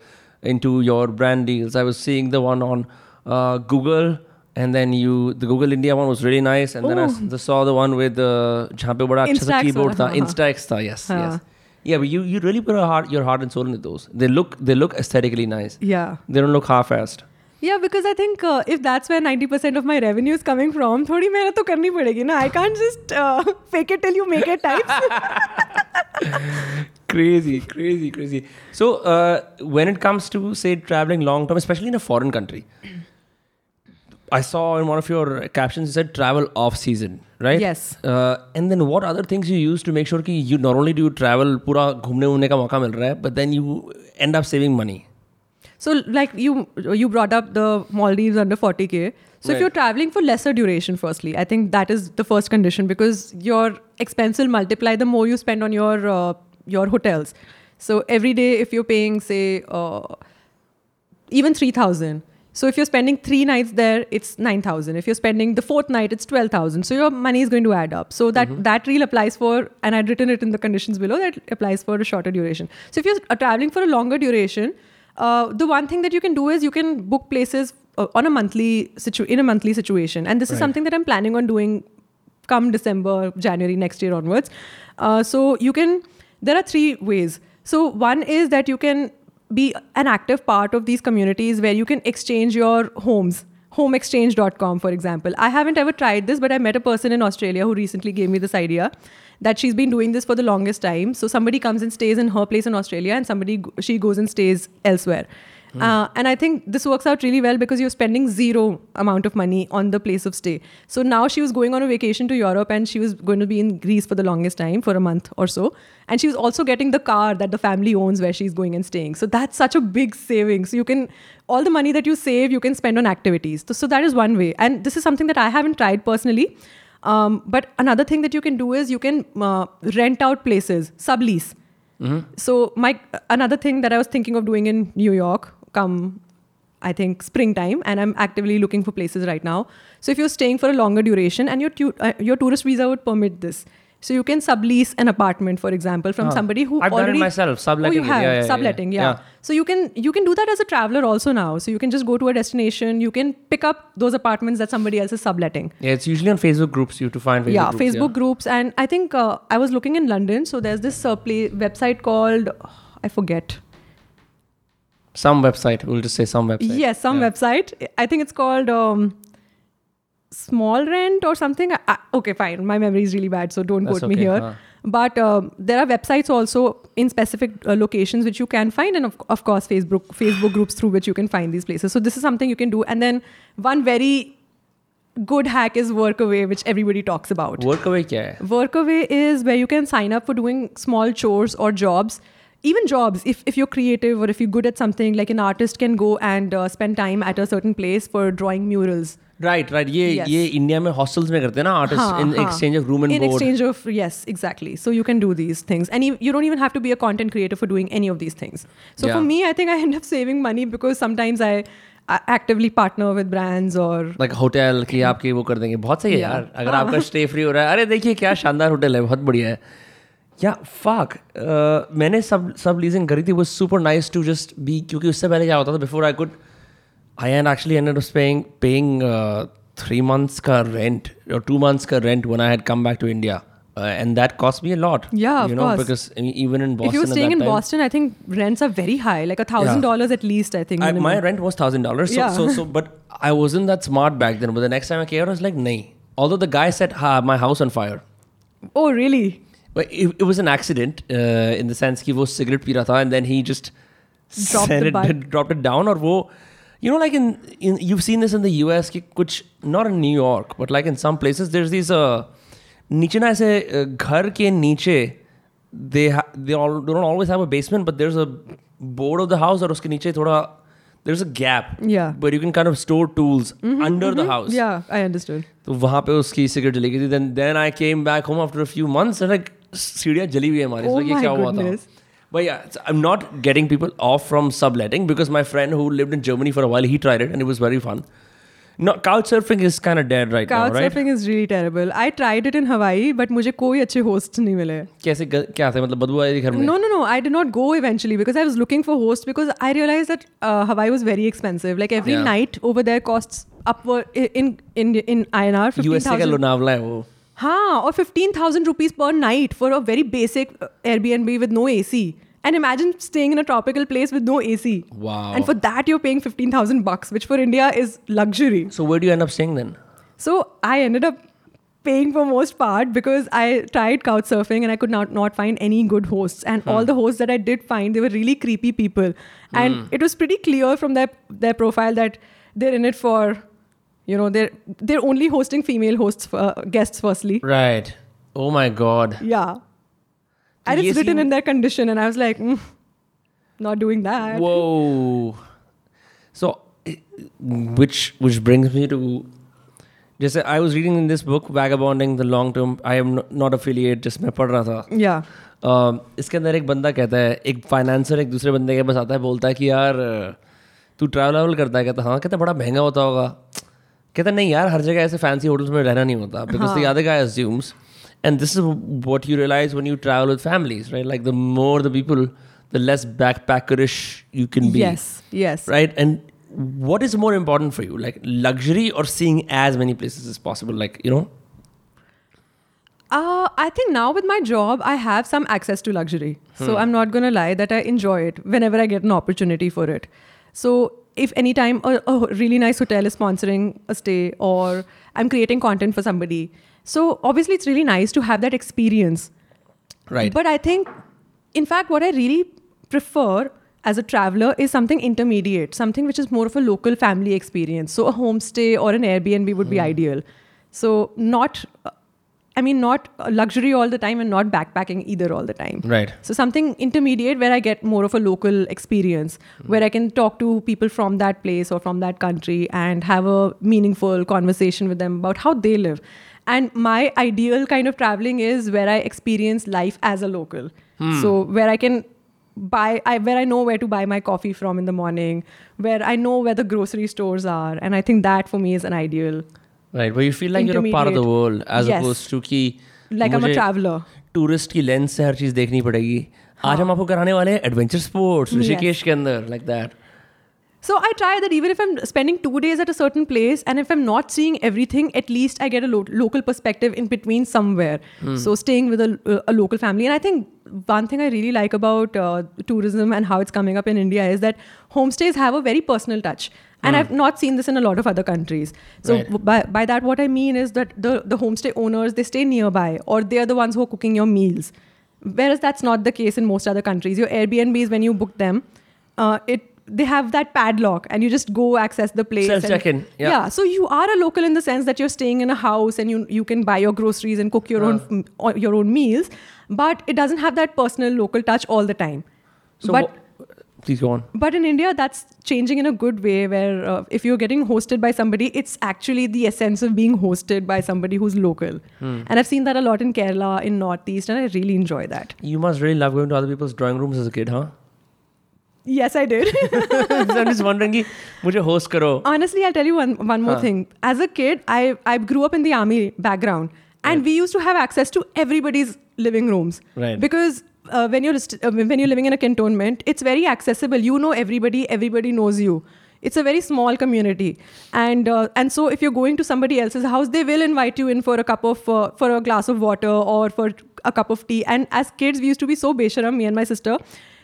into your brand deals. I was seeing the one on uh, Google, and then you the Google India one was really nice, and then I s- Oh. the- saw the one with the जहाँ पे बड़ा अच्छा सा Instax keyboard वाला, था, हाँ, हाँ. Instax था, yes, हाँ. yes. Yeah, but you you really put a heart your heart and soul into those. They look they look aesthetically nice. Yeah. They don't look half-assed. Yeah, because I think uh, if that's where 90% of my revenue is coming from, थोड़ी मेहनत तो करनी पड़ेगी ना. I can't just uh, fake it till you make it types. crazy, crazy, crazy. So uh, when it comes to say traveling long term, especially in a foreign country, I saw in one of your captions you said travel off season, right? Yes. Uh, and then what other things you use to make sure कि you not only do you travel पूरा घूमने उमने का मौका मिल रहा है, but then you end up saving money. So, like you, you brought up the Maldives under 40k. So, if you're traveling for lesser duration, firstly, I think that is the first condition because your expense will multiply the more you spend on your uh, your hotels. So every day, if you're paying, say, uh, even three thousand. So if you're spending three nights there, it's nine thousand. If you're spending the fourth night, it's twelve thousand. So your money is going to add up. So that that rule applies for, and I'd written it in the conditions below. That applies for a shorter duration. So if you're uh, traveling for a longer duration, uh, the one thing that you can do is you can book places uh, on a monthly situ- in a monthly situation, and this is something that I'm planning on doing come December, January next year onwards. Uh, so you can, there are three ways. So one is that you can be an active part of these communities where you can exchange your homes. Homeexchange.com, for example. I haven't ever tried this, but I met a person in Australia who recently gave me this idea that she's been doing this for the longest time. So somebody comes and stays in her place in Australia, and somebody she goes and stays elsewhere. Uh, and I think this works out really well because you're spending zero amount of money on the place of stay. So now she was going on a vacation to Europe and she was going to be in Greece for the longest time, for a month or so. And she was also getting the car that the family owns where she's going and staying. So that's such a big saving. So you can, all the money that you save, you can spend on activities. So, so that is one way. And this is something that I haven't tried personally. Um, but another thing that you can do is you can uh, rent out places, sublease. So my another thing that I was thinking of doing in New York, come I think springtime, and I'm actively looking for places right now. So if you're staying for a longer duration and your tu- uh, your tourist visa would permit this, so you can sublease an apartment, for example, from somebody who I've done it myself, subletting Oh, you have Yeah, yeah, subletting, yeah. yeah. So you can you can do that as a traveler also now. So you can just go to a destination, you can pick up those apartments that somebody else is subletting. Yeah, it's usually on Facebook groups you to find Facebook yeah, groups, Facebook groups, and I think uh, I was looking in London. So there's this uh, play website called I forget. Some website. We'll just say some website. Yes, some website. I think it's called um, small rent or something. I, okay, fine. My memory is really bad, so don't That's quote okay, me here. Huh. But um, there are websites also in specific uh, locations which you can find, and of, of course Facebook Facebook groups through which you can find these places. So this is something you can do. And then one very good hack is Workaway, which everybody talks about. Workaway kya hai? Workaway is where you can sign up for doing small chores or jobs. Even jobs, if, if you're creative or if you're good at something, like an artist can go and uh, spend time at a certain place for drawing murals right right ये ये India में hostels में करते हैं ना artist in exchange of room and board exchange of yes exactly so you can do these things and you don't even have to be a content creator for doing any of these things so for me I think I end up saving money because sometimes I actively partner with brands और like hotel की वो कर देंगे। बहुत सही है यार। अगर आपका स्टे फ्री हो रहा है। अरे देखिए क्या शानदार होटल है। बहुत बढ़िया है। या फाक uh, मैंने सब सब लीजिंग करी थी। वो super nice to just be क्योंकि उससे पहले क्या होता था before I could I had actually ended up paying paying uh, three months ka rent or two months ka rent when I had come back to India. Uh, and that cost me a lot. Yeah, of you know, course. Because even in Boston, if you were staying in time, Boston, I think rents are very high, like a thousand dollars at least. I think I, my rent was thousand dollars. So, yeah. so, so, but I wasn't that smart back then. But the next time I came out, I was like, nay. Although the guy said, "Ha, my house on fire." Oh, really? But it, it was an accident uh, in the sense he was cigarette pirata and then he just dropped, it, dropped it down, or wo you know like in, in you've seen this in the US कि कुछ not in New York but like in some places there's these uh, नीचे ना ऐसे uh, घर के नीचे they ha- they all they don't always have a basement but there's a board of the house और उसके नीचे थोड़ा there's a gap Yeah. where you can kind of store tools under the house Yeah, I understood. तो वहाँ पे उसकी cigarette जली गई थी then then I came back home after a few months and like सीढ़ियाँ जली हुई है हमारी Oh so, ये my क्या हुआ था goodness. But yeah, it's- I'm not getting people off from subletting because my friend who lived in Germany for a while, he tried it and it was very fun. No, couch surfing is kind of dead right Couch now, right? surfing is really terrible. I tried it in Hawaii, but मुझे कोई अच्छे hosts नहीं मिले. कैसे ग- क्या थे मतलब बदबू आई थी घर में No, no, no. I did not go eventually because I was looking for hosts because I realized that uh, Hawaii was very expensive. Like every Yeah. night over there costs upward i- in in in INR fifteen USA का thousand. Lonavala है वो हाँ, or fifteen thousand rupees per night for a very basic uh, Airbnb with no AC. And imagine staying in a tropical place with no AC. Wow. And for that you're paying fifteen thousand bucks, which for India is luxury. So where do you end up staying then? So I ended up paying for most part because I tried couch surfing and I could not not find any good hosts. And all the hosts that I did find, they were really creepy people. And it was pretty clear from their their profile that they're in it for, you know, they're they're only hosting female hosts uh, guests firstly. Right. Oh my god. Yeah. And ये it's written scene- in their condition, and I was like, mm, not doing that. Whoa. So, i- which which brings me to जैसे I was reading in this book vagabonding the long term I am not affiliate जिसमें पढ़ रहा था Yeah. Um, इसके अंदर एक बंदा कहता है एक फाइनेंसर एक दूसरे बंदे के पास आता है बोलता है कि यार तू ट्रैवल वावल करता है कहता हाँ कहता बड़ा महंगा होता होगा कहता नहीं यार हर जगह ऐसे फैंसी होटल्स में रहना नहीं होता because the other guy assumes and this is what you realize when you travel with families right like the more the people the less backpackerish you can be Yes. Yes. right and what is more important for you like luxury or seeing as many places as possible like you know Uh, I think now with my job, I have some access to luxury. So I'm not going to lie that I enjoy it whenever I get an opportunity for it. So if anytime a, a really nice hotel is sponsoring a stay or I'm creating content for somebody, so obviously it's really nice to have that experience. right But I think, in fact, what I really prefer as a traveler is something intermediate, something which is more of a local family experience. So a homestay or an Airbnb would be hmm. ideal. So not, I mean, not luxury all the time and not backpacking either all the time. right So something intermediate where I get more of a local experience, mm-hmm. where I can talk to people from that place or from that country and have a meaningful conversation with them about how they live. And my ideal kind of traveling is where I experience life as a local. Hmm. So where I can buy, I, where I know where to buy my coffee from in the morning, where I know where the grocery stores are, and I think that for me is an ideal. Right but you feel like you are part of the world as opposed to की like I am a traveller tourist की lens से हर चीज़ देखनी पड़ेगी। आज हम आपको कराने वाले हैं एडवेंचर स्पोर्ट्स ऋषिकेश के अंदर like that so I try that even if I am spending two days at a certain place and if I am not seeing everything at least I get a local perspective in between somewhere so staying with a local family and I think one thing I really like about tourism and how it's coming up in India is that homestays have a very personal touch And I've not seen this in a lot of other countries. So Right. by, by that, what I mean is that the, the homestay owners, they stay nearby or they're the ones who are cooking your meals. Whereas that's not the case in most other countries. Your Airbnbs, when you book them, uh, it they have that padlock and you just go access the place. and- Self-check-in, yeah. So you are a local in the sense that you're staying in a house and you you can buy your groceries and cook your own Uh. or your own meals, but it doesn't have that personal local touch all the time. So, but wha- please go on. But in India, that's changing in a good way where uh, if you're getting hosted by somebody, it's actually the essence of being hosted by somebody who's local. Hmm. And I've seen that a lot in Kerala, in Northeast, and I really enjoy that. You must really love going to other people's drawing rooms as a kid, huh? Yes, I did. I'm just wondering, ki, mujhe host karo. Honestly, I'll tell you one, one more huh. thing. As a kid, I, I grew up in the army background. And right. we used to have access to everybody's living rooms. Right. Because uh, when you're uh, when you're living in a cantonment, it's very accessible. You know everybody. Everybody knows you. It's a very small community, and uh, and so if you're going to somebody else's house, they will invite you in for a cup of uh, for a glass of water or for a cup of tea. And as kids, we used to be so besharam, me and my sister.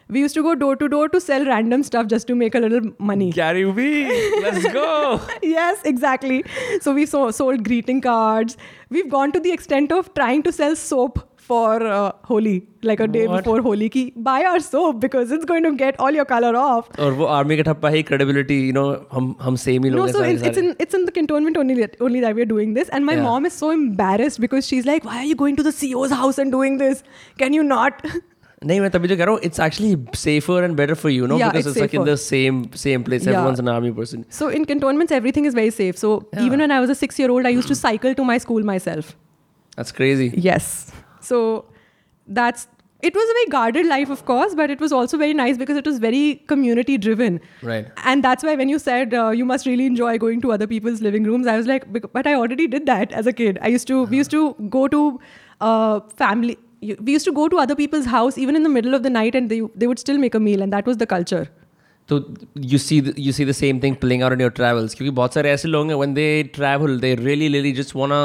We used to go door to door to sell random stuff just to make a little money. Gary Vee, let's go. yes, exactly. So we so, sold greeting cards. We've gone to the extent of trying to sell soap for uh, Holi, like a day What? before Holi. Ki, buy our soap because it's going to get all your color off. और वो army का ठप्पा है credibility, you know, हम हम same ही लोग No, हैं so सारे it's, it's सारे. in it's in the cantonment only that, only that we're doing this, and my Yeah. mom is so embarrassed because she's like, "Why are you going to the CEO's house and doing this? Can you not?" नहीं मैं तभी तो कह रहा हूँ it's actually safer and better for you, no? Yeah, because it's it's, like in safer. the same same place. Yeah. Everyone's an army person. So in cantonments, everything is very safe. So Yeah. even when I was a six-year-old, I used to cycle to my school myself. That's crazy. Yes. So that's it was a very guarded life, of course, but it was also very nice because it was very community driven. Right. And that's why when you said uh, you must really enjoy going to other people's living rooms, I was like, "Bec- but I already did that as a kid. I used to, we used to go to uh, family, you- we used to go to other people's house even in the middle of the night and they, they would still make a meal. And that was the culture. So you see the, you see the same thing playing out in your travels. क्योंकि बहुत सारे ऐसे लोग हैं when they travel, they really really just wanna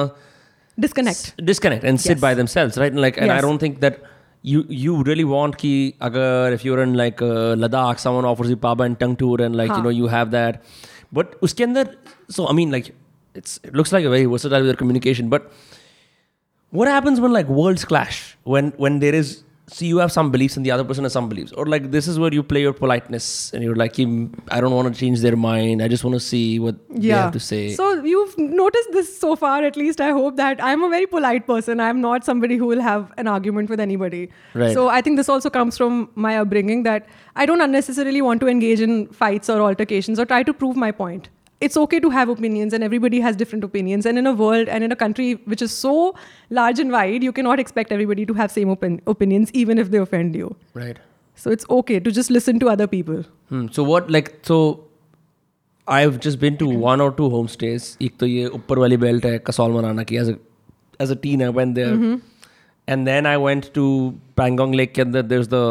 disconnect disconnect and sit yes. by themselves right and like and yes. i don't think that you you really want ki agar if you're in like uh, ladakh someone offers you paba and tangtur and like huh. you know you have that but uske andar so i mean like it's it looks like a very versatile communication but what happens when like worlds clash when when there is see you have some beliefs and the other person has some beliefs or like this is where you play your politeness and you're like "Hmm, i don't want to change their mind i just want to see what they have to say So you've noticed this so far, at least. I hope that I'm a very polite person. I'm not somebody who will have an argument with anybody. Right. So I think this also comes from my upbringing that I don't unnecessarily want to engage in fights or altercations or try to prove my point it's okay to have opinions and everybody has different opinions. And in a world and in a country which is so large and wide you cannot expect everybody to have same opinions even if they offend you. Right. So it's okay to just listen to other people. Hmm. so what like so i've just been to one or two homestays. Ek to ye upper wali belt hai kasol Manali ki as a as a teen i went there. Mm-hmm. and then i went to pangong lake and there's the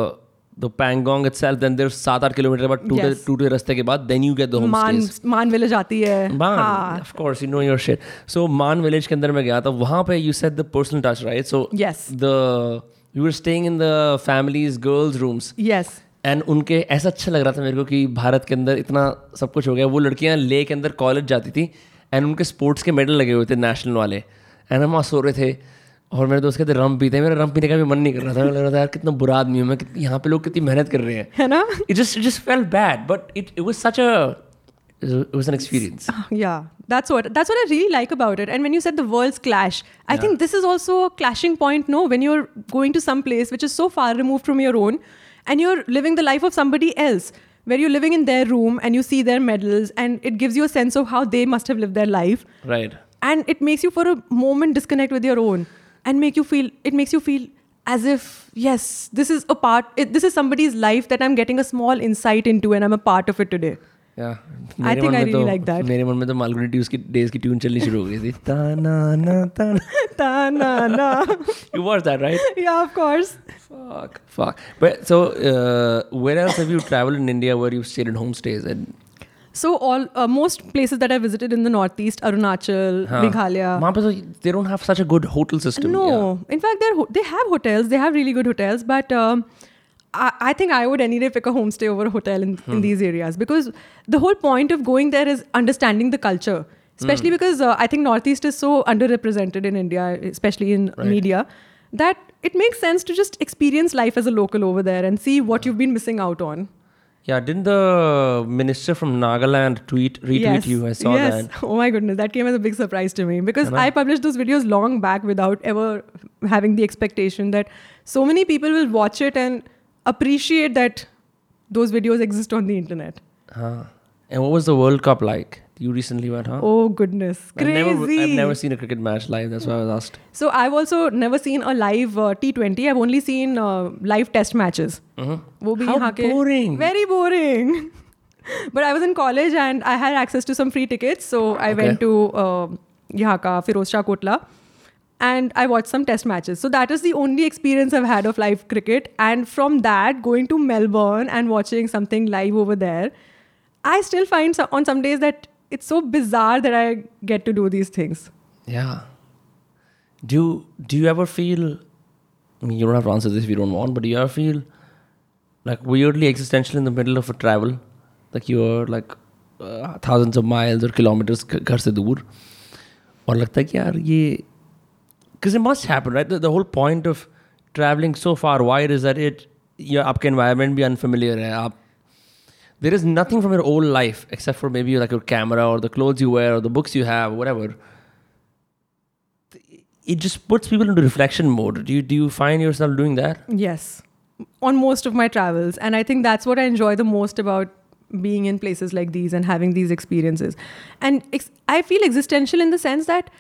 the Pangong itself then there's सात आठ kilometre बाद टूटे. टूटे रास्ते के बाद then you get the मान. मान विलेज आती है मान हाँ of course you know your shit. So मान village के अंदर मैं गया था वहाँ पे you said the personal touch right? So Yes. the you were staying in the family's girls rooms. yes and उनके ऐसा अच्छा लग रहा था मेरे को कि भारत के अंदर इतना सब कुछ हो गया वो लड़कियाँ ले के अंदर कॉलेज जाती थी एंड उनके स्पोर्ट्स के मेडल लगे हुए थे नेशनल वाले एंड हम वहाँ सो रहे थे और मेरे दोस्त कहते रम पीते मेरा रम पीने का भी मन नहीं कर रहा था लग रहा था यार कितना बुरा आदमी हूँ मैं यहाँ पे लोग कितनी मेहनत कर रहे हैं है ना it just just fell bad but it it was such a it was an experience yeah that's what that's what i really like about it and when you said the worlds clash i think this is also a clashing point no when you're going to some place which is so far removed from your own and you're living the life of somebody else where you're living in their room and you see their medals and it gives you a sense of how they must have lived their life right and it makes you for a moment disconnect with your own and make you feel it makes you feel as if yes this is a part it, this is somebody's life that i'm getting a small insight into and i'm a part of it today yeah I मेरे think मन I में really तो like that. मेरे मन में तो मालगुडी ट्यूज की days की ट्यून चलनी शुरू हो गई थी ताना ना ताना Ta-na-na. you watched that right yeah of course Fuck. Fuck. But so, uh, where else have you traveled in India where you've stayed in homestays? And so all uh, most places that I visited in the northeast, Arunachal, huh. Meghalaya, they don't have such a good hotel system. No, yeah. in fact, they they have hotels. They have really good hotels, but. Um, I, I think I would anyway pick a homestay over a hotel in, hmm. in these areas because the whole point of going there is understanding the culture especially hmm. because uh, I think Northeast is so underrepresented in India, especially in right. media, that it makes sense to just experience life as a local over there and see what you've been missing out on. Yeah, didn't the minister from Nagaland tweet retweet yes. you? I saw yes. that. Oh my goodness, that came as a big surprise to me because I published those videos long back without ever having the expectation that so many people will watch it and appreciate that those videos exist on the internet. Huh. And what was the World Cup like? You recently went, huh? Oh goodness, crazy! I've never, I've never, seen a cricket match live. That's why I was asked. So I've also never seen a live uh, T20. I've only seen uh, live Test matches. Uh-huh. How boring! Very boring. but I was in college and I had access to some free tickets, so I okay. went to uh, Yahaka Firoz Shah Kotla. And I watched some test matches. So that is the only experience I've had of live cricket. And from that, going to Melbourne and watching something live over there, I still find on some days that it's so bizarre that I get to do these things. Yeah. Do you, do you ever feel? I mean, you don't have to answer this if you don't want, but do you ever feel like weirdly existential in the middle of a travel, like you're like uh, thousands of miles or kilometers घ- घर से दूर, और लगता है कि यार ये because it must happen, right? The, the whole point of traveling so far wide is that it your आपका environment भी unfamiliar है आप there is nothing from your old life except for maybe like your camera or the clothes you wear or the books you have whatever it just puts people into reflection mode do you do you find yourself doing that Yes, on most of my travels. And I think that's what I enjoy the most about being in places like these and having these experiences. And ex- I feel existential in the sense that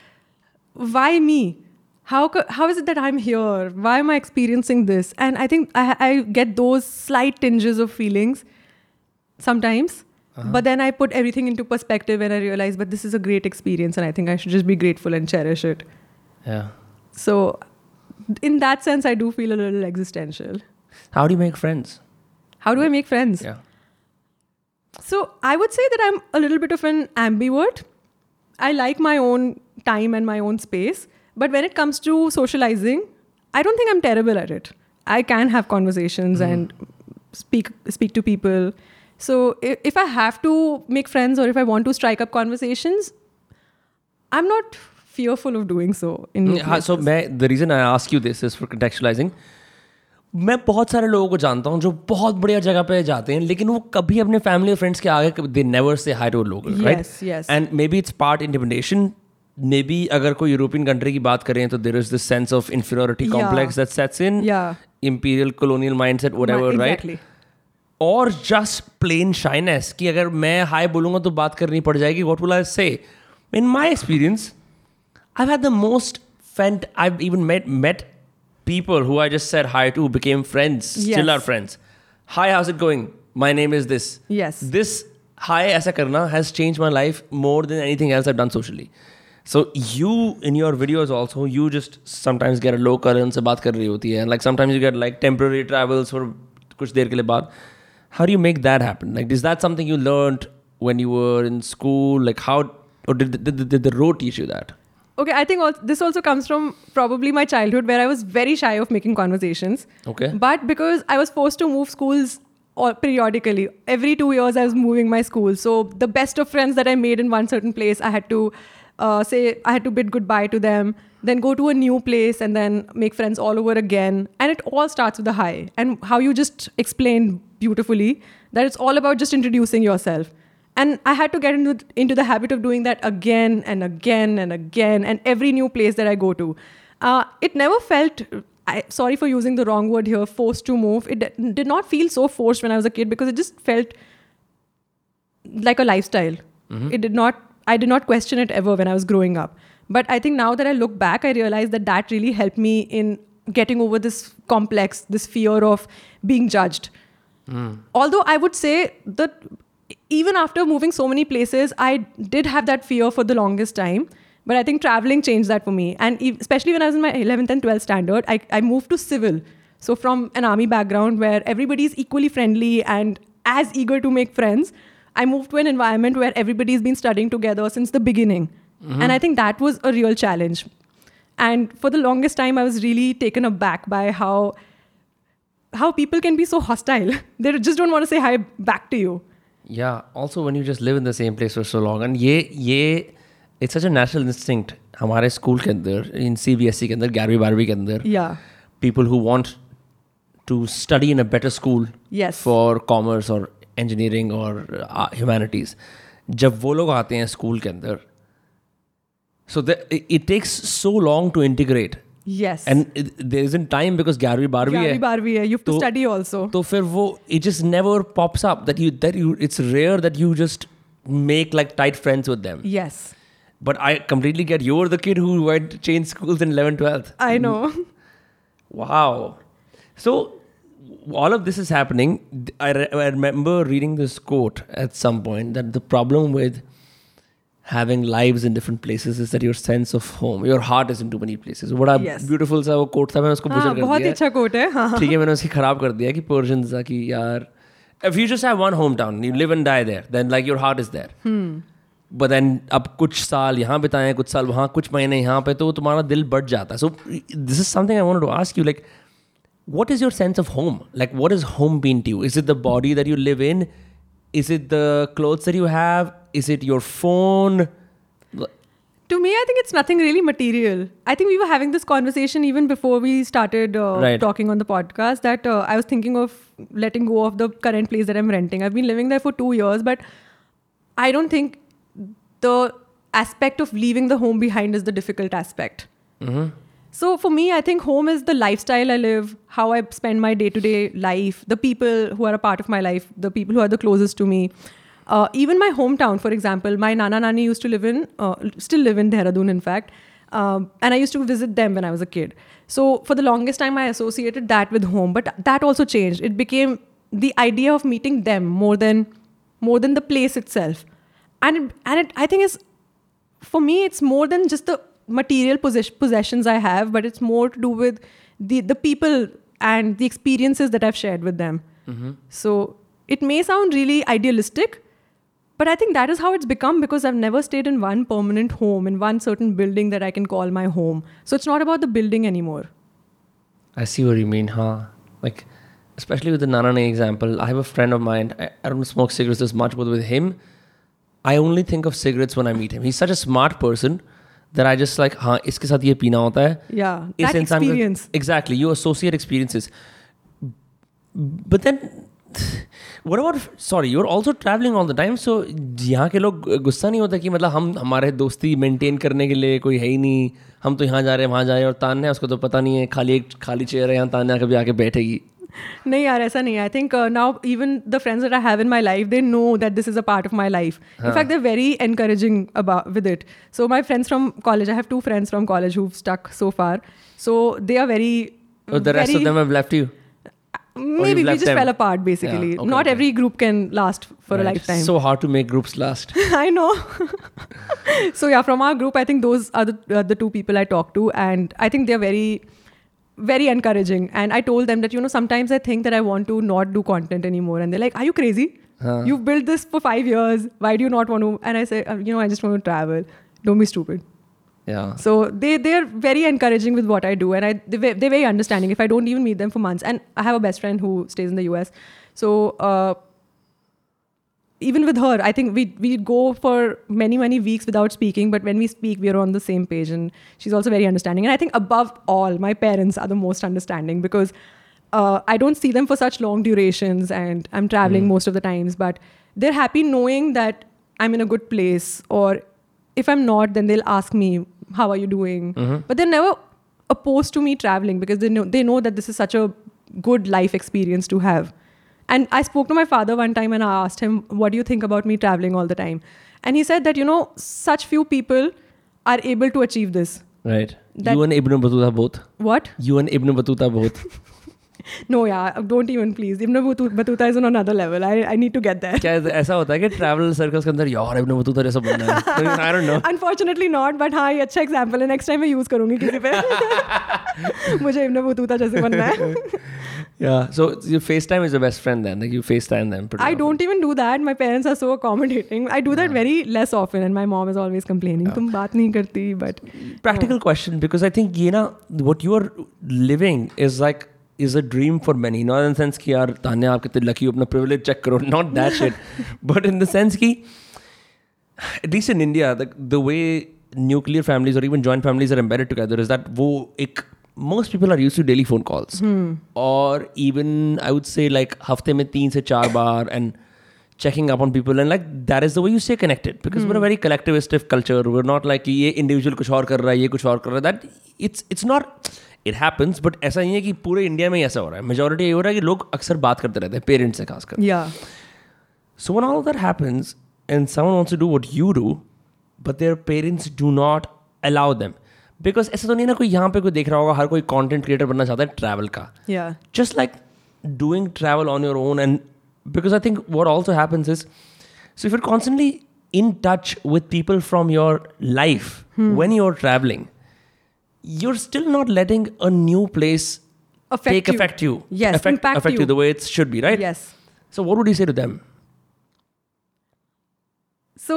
why me? How, co- how is it that I'm here? Why am I experiencing this? And I think I, I get those slight tinges of feelings sometimes. Uh-huh. But then I put everything into perspective and I realize, but this is a great experience and I think I should just be grateful and cherish it. yeah So, in that sense, I do feel a little existential. how do you make friends How do I make friends? yeah So I would say that I'm a little bit of an ambivert. I like my own time and my own space. But when it comes to socializing, I don't think I'm terrible at it. I can have conversations hmm. and speak speak to people. So if, if I have to make friends or if I want to strike up conversations, I'm not fearful of doing so. In new हाँ so places. मैं the reason I ask you this is for contextualizing मैं बहुत सारे लोगों को जानता हूँ जो बहुत बढ़िया जगह पे जाते हैं लेकिन वो कभी अपने फैमिली और फ्रेंड्स के आगे they never say hi to local right Yes, yes. And maybe it's part intimidation maybe अगर कोई यूरोपियन कंट्री की बात करें तो there is this sense of inferiority Yeah. Complex that sets in Yeah. imperial colonial mindset whatever right exactly. और just plain shyness कि अगर मैं हाई बोलूँगा तो बात करनी पड़ जाएगी what will I say in my experience I have the most friend I even met met people who I just said hi to became friends still are friends hi how's it going my name is this this hi ऐसा करना has change my life more than anything else done socially so you in your videos also you just sometimes get local उनसे बात कर रही होती है. Like sometimes you get like temporary travels और कुछ देर के लिए बाद. How do you make that happen? Like is that something you learned when you were in school? Like how or did, did, did the road teach you that? Okay, I think al- this also comes from probably my childhood where I was very shy of making conversations. Okay. But because I was forced to move schools or periodically, every two years I was moving my school. So the best of friends that I made in one certain place, I had to uh, say, I had to bid goodbye to them, then go to a new place and then make friends all over again. And it all starts with a hi. And how you just explained beautifully that it's all about just introducing yourself. And I had to get into, into the habit of doing that again and again and again, and every new place that I go to. Uh, it never felt, I, sorry for using the wrong word here, forced to move. It did not feel so forced when I was a kid because it just felt like a lifestyle. It did not, I did not question it ever when I was growing up. But I think now that I look back, I realize that that really helped me in getting over this complex, this fear of being judged. Although I would say that even after moving so many places, I did have that fear for the longest time. But I think traveling changed that for me. And especially when I was in my 11th and 12th standard, I, I moved to civil. So from an army background where everybody is equally friendly and as eager to make friends, I moved to an environment where everybody's been studying together since the beginning. Mm-hmm. And I think that was a real challenge. And for the longest time, I was really taken aback by how how people can be so hostile. they just don't want to say hi back to you. Yeah. Also, when you just live in the same place for so long, and ये ये it's such a natural instinct हमारे school के अंदर इन C B S E के अंदर ग्यारहवीं बारहवीं के अंदर Yeah. people who want to study in a better school Yes. for commerce or engineering or uh, humanities जब वो लोग आते हैं स्कूल के अंदर so the, it, it takes so long to integrate Yes. and it, there isn't time because ग्यारहवीं बारहवीं ग्यारहवीं है बारहवीं है. You have to तो- study also. तो फिर वो it just never pops up that you that you it's rare that you just make like tight friends with them Yes. but I completely get you're the kid who went to change schools in 11th 12th I know. Wow. So all of this is happening. I, re- I remember reading this quote at some point that the problem with having lives in different places is that your sense of home, your heart is in too many places. What a Yes. beautiful सा वो quote था मैंने उसको हाँ, butcher कर बहुत दिया अच्छा कोट है हाँ ठीक है मैंने उसकी खराब कर दिया कि पर्शियन था कि यार if you just have one hometown you live and die there then like your heart is there but then अब कुछ साल यहाँ बिताए कुछ साल वहाँ कुछ महीने यहाँ पे तो तुम्हारा दिल बढ़ जाता है so this is something I wanted to ask you like what is your sense of home like what is home been to you is it the body that you live in Is it the clothes that you have is it your phone To me, I think it's nothing really material. I think we were having this conversation even before we started uh, Right. talking on the podcast that uh, I was thinking of letting go of the current place that I'm renting. I've been living there for two years, but I don't think the aspect of leaving the home behind is the difficult aspect. So for me, I think home is the lifestyle I live, how I spend my day to day life, the people who are a part of my life, the people who are the closest to me. Uh, even my hometown, for example, my nana nani used to live in, uh, still live in Dehradun, in fact. Um, and I used to visit them when I was a kid. So for the longest time, I associated that with home, but that also changed. It became the idea of meeting them more than more than the place itself. And and it, I think is for me it's more than just the material possess- possessions i have but it's more to do with the the people and the experiences that i've shared with them mm-hmm. so it may sound really idealistic but i think that is how it's become because i've never stayed in one permanent home in one certain building that i can call my home so it's not about the building anymore I see what you mean, huh? Like, especially with the Nanane example, I have a friend of mine. I, I don't smoke cigarettes as much, but with him, I only think of cigarettes when I meet him. He's such a smart person that I just like, हाँ इसके साथ ये पीना होता है. yeah इस that experience exactly, you associate experiences. But then, what about? Sorry, you're also traveling all the time. So यहाँ के लोग गुस्सा नहीं होता कि मतलब हम हमारे दोस्ती मेंटेन करने के लिए कोई है ही नहीं हम तो यहाँ जा रहे हैं वहाँ जा रहे हैं और तान्या उसको तो पता नहीं है खाली एक खाली चेयर है यहाँ तान्या कभी आके बैठेगी नहीं यार ऐसा नहीं है आई think now even the friends that I have in my life they know that this is a part of my life in fact they very encouraging about with it so my friends from college I have two friends from college who stuck so far so they are very the rest of them have left you maybe you've we left just them. fell apart basically Yeah, okay, not okay. every group can last for a Right. lifetime so hard to make groups last I know. so yeah, from our group, I think those are the, uh, the two people I talk to, and I think they're very, very encouraging. And I told them that you know sometimes I think that I want to not do content anymore, and they're like, "Are you crazy? Huh. You've built this for five years. Why do you not want to?" And I say, uh, "You know, I just want to travel. Don't be stupid." yeah So they they're very encouraging with what I do, and I they're, they're very understanding. If I don't even meet them for months, and I have a best friend who stays in the US, so uh, even with her, I think we we go for many many weeks without speaking, but when we speak, we are on the same page, and she's also very understanding. And I think above all, my parents are the most understanding because. Uh, I don't see them for such long durations, and I'm traveling most of the times. But they're happy knowing that I'm in a good place, or if I'm not, then they'll ask me, "How are you doing?" But they're never opposed to me traveling because they know they know that this is such a good life experience to have. And I spoke to my father one time and I asked him, "What do you think about me traveling all the time?" And he said that you know such few people are able to achieve this. right That- you and Ibn Battuta both What? you and Ibn Battuta both No, yeah, don't even please. Ibn Batu- Battuta is on another level. I, I need to get there. क्या ऐसा होता है कि travel circles के अंदर यार Ibn Battuta जैसा बनना है I don't no Unfortunately not, but हाँ ये अच्छा एग्जाम्पल है नेक्स्ट टाइम मैं यूज करूंगी किसी पे मुझे इब्न बतूता जैसे बनना है yeah so your FaceTime is your best friend then like you FaceTime them pretty I often. don't even do that. My parents are so accommodating. I do that very less often, and my mom is always complaining. तुम बात नहीं करती, but practical question because I think you know what you are living is like is a dream for many. Not in the sense कि यार तान्या आप कितने lucky हो अपना privilege check करो. Not that shit. But in the sense कि at least in India, the, the way nuclear families or even joint families are embedded together is that वो एक most people are used to daily phone calls or even I would say like हफ्ते में तीन से चार बार and checking up on people and like that is the way you stay connected because we're a very collectivistic culture we're not like कि ये individual कुछ और कर रहा है ये कुछ और कर रहा है that it's it's not it happens but ऐसा नहीं है कि पूरे इंडिया में ही ऐसा हो रहा है। मेजोरिटी ये हो रहा है कि लोग अक्सर बात करते रहते हैं पेरेंट्स से खासकर। So when all that happens and someone wants do what you do but their parents do not allow them because ऐसा तो नहीं ना कोई यहाँ पे कोई देख रहा होगा हर कोई कॉन्टेंट क्रिएटर बनना चाहता है ट्रैवल का। Just like doing travel on your own and because I think what also happens is so if you in touch with people from your life when you are travelling you're still not letting a new place Affect take you. affect you Yes, affect, impact affect you. you. the way it should be right Yes. so what would you say to them So,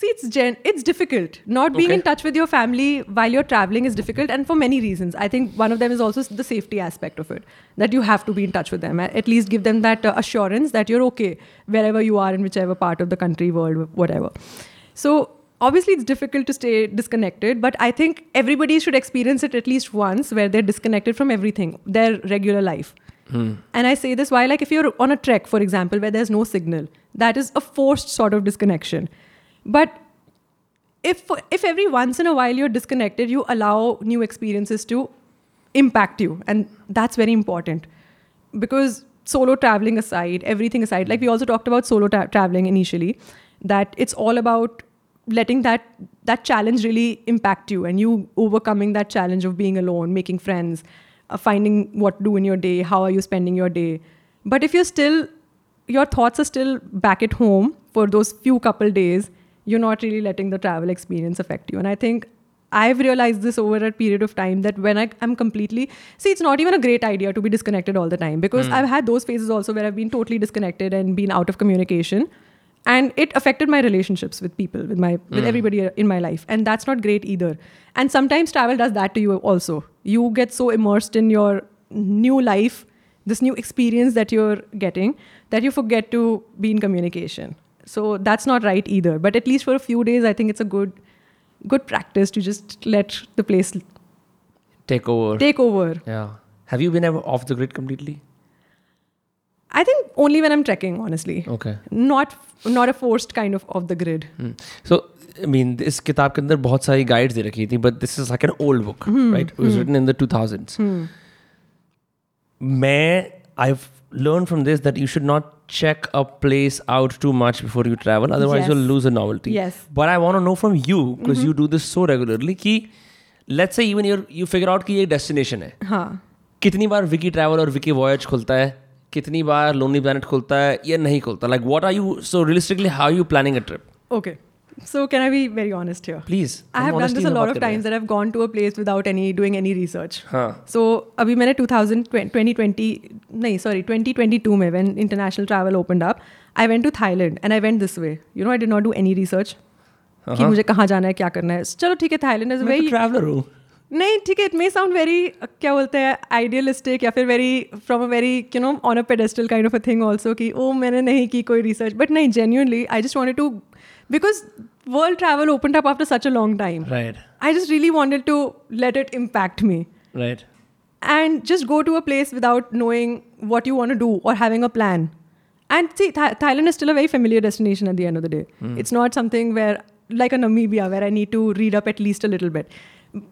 see, it's gen- it's difficult. Not being in touch with your family while you're traveling is difficult, and for many reasons. I think one of them is also the safety aspect of it. That you have to be in touch with them. At least give them that uh, assurance that you're okay wherever you are in whichever part of the country, world, whatever. So. Obviously, it's difficult to stay disconnected, but I think everybody should experience it at least once where they're disconnected from everything, their regular life. Hmm. And I say this why, like, if you're on a trek, for example, where there's no signal, that is a forced sort of disconnection. But if if every once in a while you're disconnected, you allow new experiences to impact you, and that's very important. Because solo traveling aside, everything aside, like we also talked about solo tra- traveling initially, that it's all about letting that that challenge really impact you and you overcoming that challenge of being alone making friends uh, finding what to do in your day how are you spending your day. But if you're still your thoughts are still back at home for those few couple days you're not really letting the travel experience affect you. And i think i've realized this over a period of time that when I, i'm completely see it's not even a great idea to be disconnected all the time because i've had those phases also where i've been totally disconnected and been out of communication and it affected my relationships with people with my with hmm. everybody in my life. And that's not great either. And sometimes travel does that to you also. You get so immersed in your new life this new experience that you're getting that you forget to be in communication. So that's not right either. But at least for a few days i think it's a good good practice to just let the place take over. take over. Yeah. Have you been ever off the grid completely i think only when i'm trekking honestly okay not not a forced kind of off the grid so I mean इस किताब के अंदर बहुत सारी guides दे रखी थी but this is like an old book right it was written in the 2000s मैं आई learned from this that you should not check a place out too much before you travel otherwise Yes. you'll lose a novelty Yes. but i want to know from you because you do this so regularly कि let's say even you you figure out कि ये destination है हाँ कितनी बार Vicky travel और Vicky voyage खुलता है कितनी बार लोनली प्लैनेट खुलता है या नहीं खुलता like what are you so realistically how you planning a trip okay so can i be very honest here please I have done this a lot of times that I've gone to a place without any doing any research. हाँ So अभी मैंने 2000 2020 नहीं sorry 2022 में when international travel opened up, I went to Thailand and I went this way. You know I did not do any research. uh कि मुझे कहाँ जाना है क्या करना है चलो ठीक है थाईलैंड इज़ वेरी तो ट्रैवलर हूँ नहीं ठीक है इट मे साउंड वेरी क्या बोलते हैं आइडियलिस्टिक या फिर very from a very you know on a pedestal kind of a thing also कि ओ मैंने नहीं की कोई रिसर्च बट नहीं genuinely I just wanted to because world travel open up after such a long time right I just really wanted to let it impact me right and just go to a place without knowing what you want to do or having a plan. And see, Tha- Thailand is still a very familiar destination at the end of the day. It's not something where, like a Namibia, where I need to read up at least a little bit.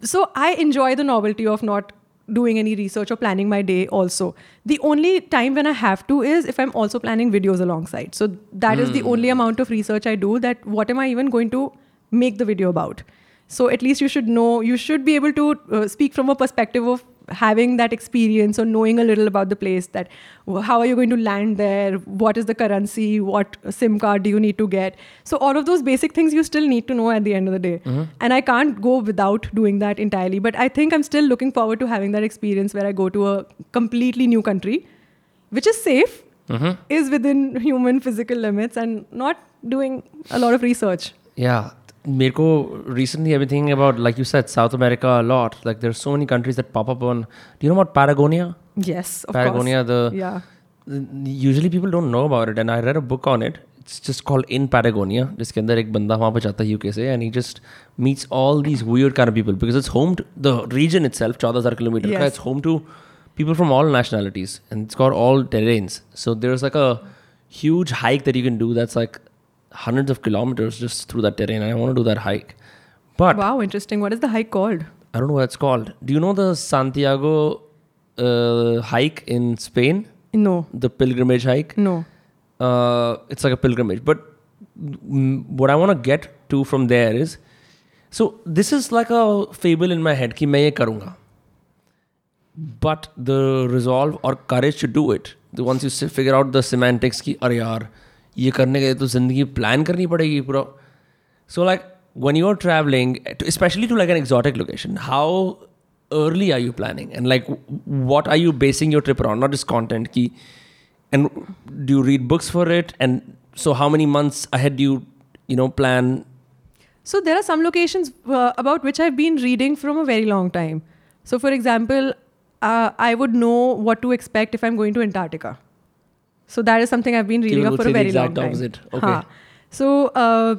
So I enjoy the novelty of not doing any research or planning my day also. The only time when I have to is if I'm also planning videos alongside. So that is the only amount of research I do that what am I even going to make the video about? So at least you should know, you should be able to uh, speak from a perspective of having that experience or knowing a little about the place that how are you going to land there, what is the currency, what SIM card do you need to get. So all of those basic things you still need to know at the end of the day. Mm-hmm. And I can't go without doing that entirely. But I think I'm still looking forward to having that experience where I go to a completely new country, which is safe, mm-hmm. is within human physical limits and not doing a lot of research. Yeah. मेरे को recently I've been thinking about like you said South America a lot. Like there's so many countries that pop up on. Do you know about Patagonia? Yes, of Patagonia, course. the yeah. usually people don't know about it, and I read a book on it. It's just called In Patagonia. जिसके अंदर एक बंदा वहाँ पे जाता है UK से and he just meets all these weird kind of people because it's home to the region itself 14,000 kilometer का Yes. it's home to people from all nationalities and it's got all terrains. So there's like a huge hike that you can do that's like hundreds of kilometers just through that terrain. I want to do that hike. But wow, interesting. What is the hike called? I don't know what it's called. Do you know the Santiago uh, hike in Spain? No. The pilgrimage hike? No. Uh, it's like a pilgrimage. But what I want to get to from there is so this is like a fable in my head ki main ye karunga. But the resolve or courage to do it, the once you figure out the semantics ki, are yaar, ये करने के लिए तो ज़िंदगी plan करनी पड़ेगी पूरा so like when you are travelling specially to like an exotic location how early are you planning and like what are you basing your trip on not is content की and do you read books for it and so how many months I had you you know plan so there are some location about which I been reading from a very long time so for example I would know what to expect if I am going to Antarctica So that is something I've been reading up for a very long time. opposite. Okay. Haan. So uh,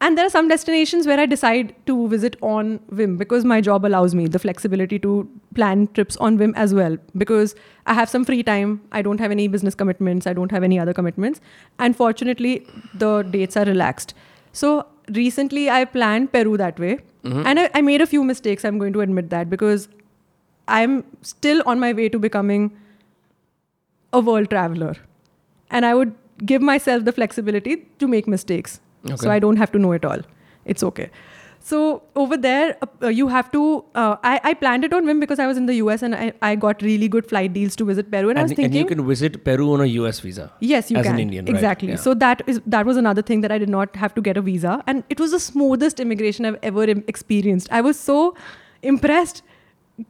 and there are some destinations where I decide to visit on whim because my job allows me the flexibility to plan trips on whim as well because I have some free time. I don't have any business commitments. I don't have any other commitments. And fortunately, the dates are relaxed. So recently, I planned Peru that way. And I, I made a few mistakes. I'm going to admit that because I'm still on my way to becoming a world traveler. And I would give myself the flexibility to make mistakes. Okay. So I don't have to know it all. It's okay. So over there, uh, you have to. Uh, I, I planned it on whim because I was in the US and I, I got really good flight deals to visit Peru. And, I was thinking, and you can visit Peru on a US visa. Yes, you as can. As an Indian, right? exactly. Yeah. So that is that was another thing that I did not have to get a visa, and it was the smoothest immigration I've ever experienced. I was so impressed.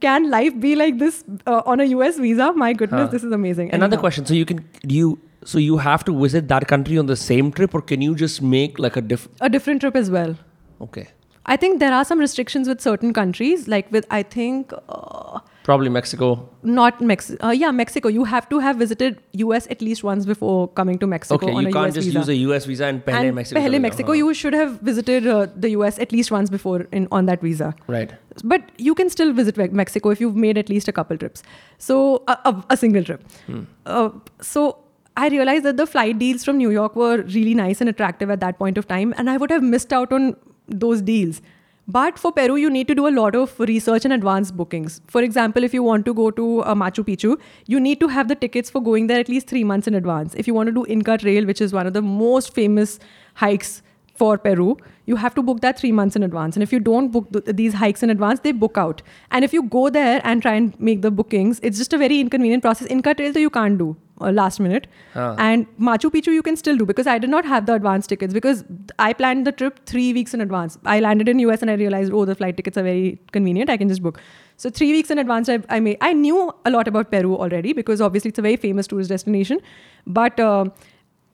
Can life be like this uh, on a US visa? My goodness, Huh. this is amazing. Another Anyhow. question. So you can do you so you have to visit that country on the same trip, or can you just make like a diff? A different trip as well. Okay, I think there are some restrictions with certain countries, like with I think uh, Probably Mexico. Not Mexico. Uh, yeah, Mexico. You have to have visited US at least once before coming to Mexico. Okay, you can't US just visa. use a US visa and Pehle, and Mexico. Pehle, Mexico. Uh-huh. You should have visited uh, the US at least once before in on that visa. Right. But you can still visit Mexico if you've made at least a couple trips. So uh, a, single trip. Hmm. Uh, so I realized that the flight deals from New York were really nice and attractive at that point of time, and I would have missed out on those deals but for Peru, you need to do a lot of research and advanced bookings. For example, if you want to go to uh, Machu Picchu, you need to have the tickets for going there at least three months in advance. If you want to do Inca Trail, which is one of the most famous hikes for Peru, you have to book that three months in advance. And if you don't book th- these hikes in advance, they book out. And if you go there and try and make the bookings, it's just a very inconvenient process. Inca Trail, though, you can't do uh, last minute. Huh. And Machu Picchu, you can still do because I did not have the advance tickets because I planned the trip three weeks in advance. I landed in US and I realized, oh, the flight tickets are very convenient. I can just book. So three weeks in advance, I, I made. I knew a lot about Peru already because obviously it's a very famous tourist destination, but. Uh,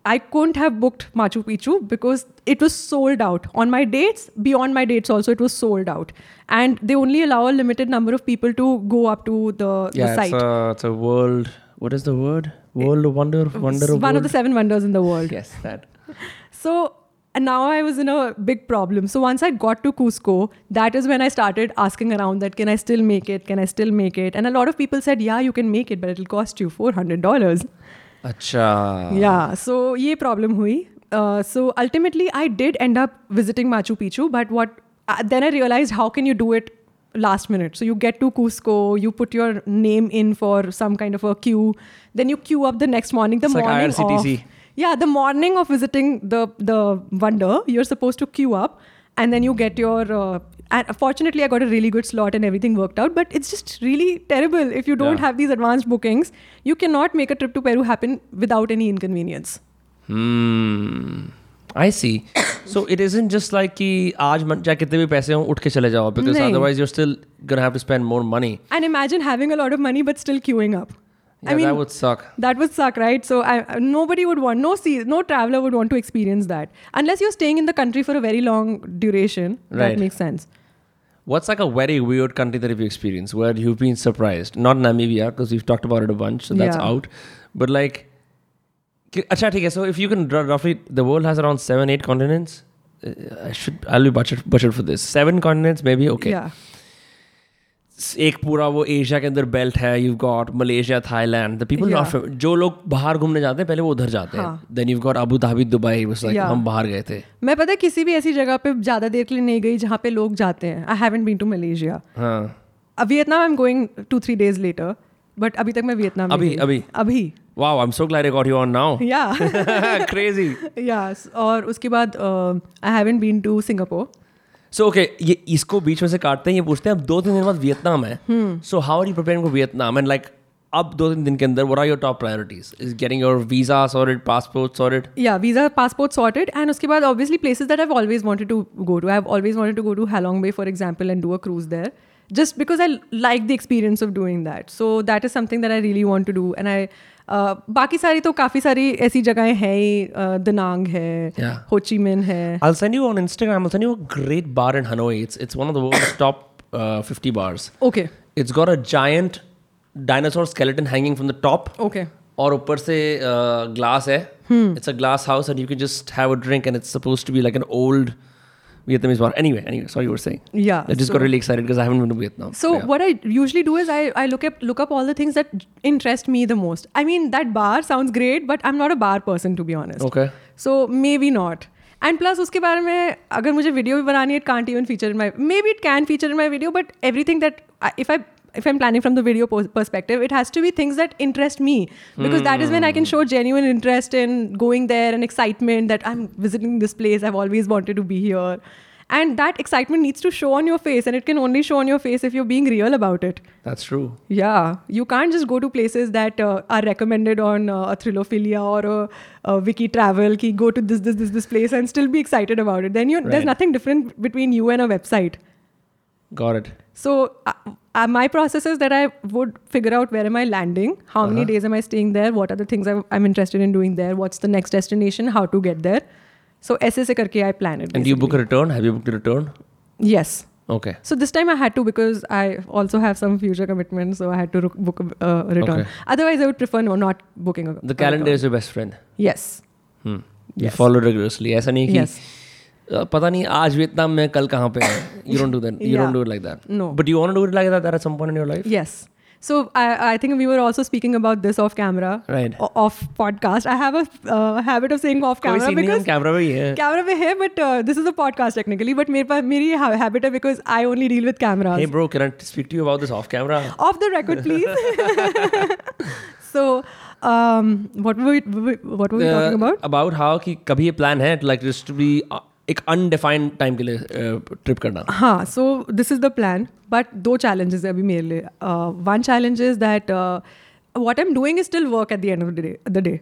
I couldn't have booked Machu Picchu because it was sold out. On my dates, beyond my dates also, it was sold out. And they only allow a limited number of people to go up to the, Yeah, the site. it's a it's a world. What is the word? World of wonder. Wonder of one of the seven wonders in the world. Yes, that. So and now I was in a big problem. So once I got to Cusco, that is when I started asking around that can I still make it? Can I still make it? And a lot of people said, yeah, you can make it, but it'll cost you four hundred dollars. Acha. Yeah, so ये problem hui. Uh, so ultimately, I did end up visiting Machu Picchu, but what uh, then I realized how can you do it last minute? So you get to Cusco, you put your name in for some kind of a queue, then you queue up the next morning. The It's like morning IRCTC. of yeah, the morning of visiting the the wonder, you're supposed to queue up, and then you get your. Uh, and fortunately, I got a really good slot and everything worked out. But it's just really terrible if you don't Yeah. have these advanced bookings. You cannot make a trip to Peru happen without any inconvenience. Hmm. I see. so it isn't just like कि आज मन चाहे कितने भी पैसे हों उठ के चले जाओ because नहीं. otherwise you're still gonna have to spend more money. And imagine having a lot of money but still queuing up. Yeah, I mean, that would suck. that would suck, right? So I, I- nobody would want, no, see, no traveler would want to experience that unless you're staying in the country for a very long duration. Right. That makes sense. What's like a very weird country that you've experienced where you've been surprised? Not Namibia, because we've talked about it a bunch, so that's Yeah. out. But like, theek so if you can roughly, the world has around seven, eight continents. Uh, I should, I'll be butchered, butchered for this. Seven continents, maybe? Okay. Yeah. एक पूरा वो Asia के अंदर belt है you got Malaysia Thailand the people Yeah. जो लोग बाहर घूमने जाते हैं पहले वो उधर जाते हैं. Then you got Abu Dhabi Dubai हम बाहर गए थे। मैं पता है किसी भी ऐसी जगह पे ज़्यादा देर के लिए नहीं गई जहाँ पे लोग जाते हैं। I haven't been to Malaysia हाँ। Vietnam I am going to three days later but अभी तक मैं वियतनाम अभी- अभी? अभी। Wow I am so glad I got you on now या क्रेजी यस और उसके बाद I haven't been to Singapore so okay ये इसको बीच में से काटते हैं ये पूछते हैं अब दो तीन दिन बाद वियतनाम है। So how are you preparing for Vietnam? And like अब दो तीन दिन के अंदर where are your top priorities is getting your visa sorted passport sorted या वीज़ा पासपोर्ट सॉर्टेड एंड उसके बाद obviously places that I always wanted to go to I have always wanted to go to Halong Bay for example and do a cruise there just because I like the experience of doing that so that is something that I really want to do and I बाकी सारी तो काफ़ी सारी ऐसी जगहें हैं ही Da Nang है Ho Chi Minh है। I send you on Instagram I send you a great bar in Hanoi it's it's one of the world's top 50 bars okay it's got a giant dinosaur skeleton hanging from the top okay और ऊपर से glass है। It's a glass house and you can just have a drink and it's supposed to be like an old Vietnamese bar. Anyway, anyway, sorry you were saying. Yeah, I just so- got really excited because I haven't been to Vietnam. So yeah. what I usually do is I, I look up look up all the things that interest me the most. I mean that bar sounds great, but I'm not a bar person to be honest. Okay. So maybe not. And plus उसके बारे में अगर मुझे video भी बनानी है it can't even feature in my maybe it can feature in my video but everything that I, if I if I'm planning from the video perspective it has to be things that interest me because that is when I can show genuine interest in going there and excitement that I'm visiting this place I've always wanted to be here and that excitement needs to show on your face and it can only show on your face if you're being real about it That's true. yeah, you can't just go to places that uh, are recommended on uh, a Thrillophilia or a, a Wiki Travel. Ki go to this, this, this, this place and still be excited about it. Then you, Right. there's nothing different between you and a website. Got it. So uh, uh, my process is that I would figure out where am I landing, how many days am I staying there, what are the things I, I'm interested in doing there, what's the next destination, how to get there. So ऐसे से करके I plan it. And do you book a basically. return? Have you booked a return? Yes. Okay. So this time I had to because I also have some future commitments, so I had to ro- book a uh, return. Okay. Otherwise, I would prefer no, not booking a. The a calendar return. is your best friend. Yes. Hmm. You Yes. follow rigorously. ऐसा नहीं कि Yes. पता नहीं आज Vietnam में कल कहाँ पे you don't do that you don't do like that no but you want to do like that at some point in your life yes so I I think we were also speaking about this off camera right off podcast I have a habit of saying off camera because camera में है camera में है but this is a podcast technically but मेरे पास मेरी habit है because I only deal with cameras hey bro can I speak to you about this off camera off the record please so um what were we what were we uh, talking about? about how ki kabhi plan hai like just to be uh, एक undefined time के लिए trip करना। हाँ so this is the plan but दो challenges है अभी मेरे लिए। One challenge is that what am doing is still work at the end of the day the day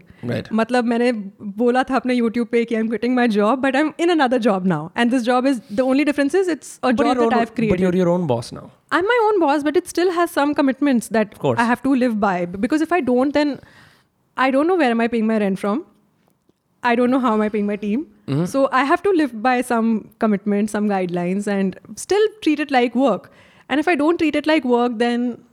मतलब मैंने बोला था अपने यूट्यूब पे कि I am getting my job but I am in another job now and this job is the only difference is it's I own boss now I am my own boss but it still has some commitments that I have to live by because if I don't then I don't know where I paying my rent from I don't know how am I paying my team. So I have to live by some commitments, some guidelines, and still treat it like work. And if I don't treat it like work, then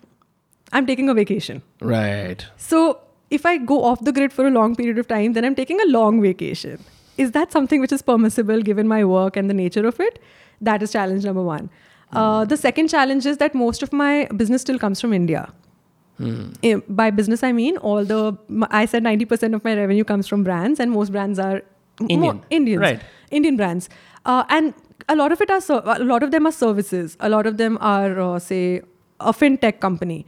I'm taking a vacation. Right. So if I go off the grid for a long period of time, then I'm taking a long vacation. Is that something which is permissible given my work and the nature of it? That is challenge number one. Uh, the second challenge is that most of my business still comes from India. Eh, By business, I mean all the. I said ninety percent of my revenue comes from brands, and most brands are Indian. Indians, Right. Indian brands, uh, and a lot of it are a lot of them are services. A lot of them are uh, say a fintech company,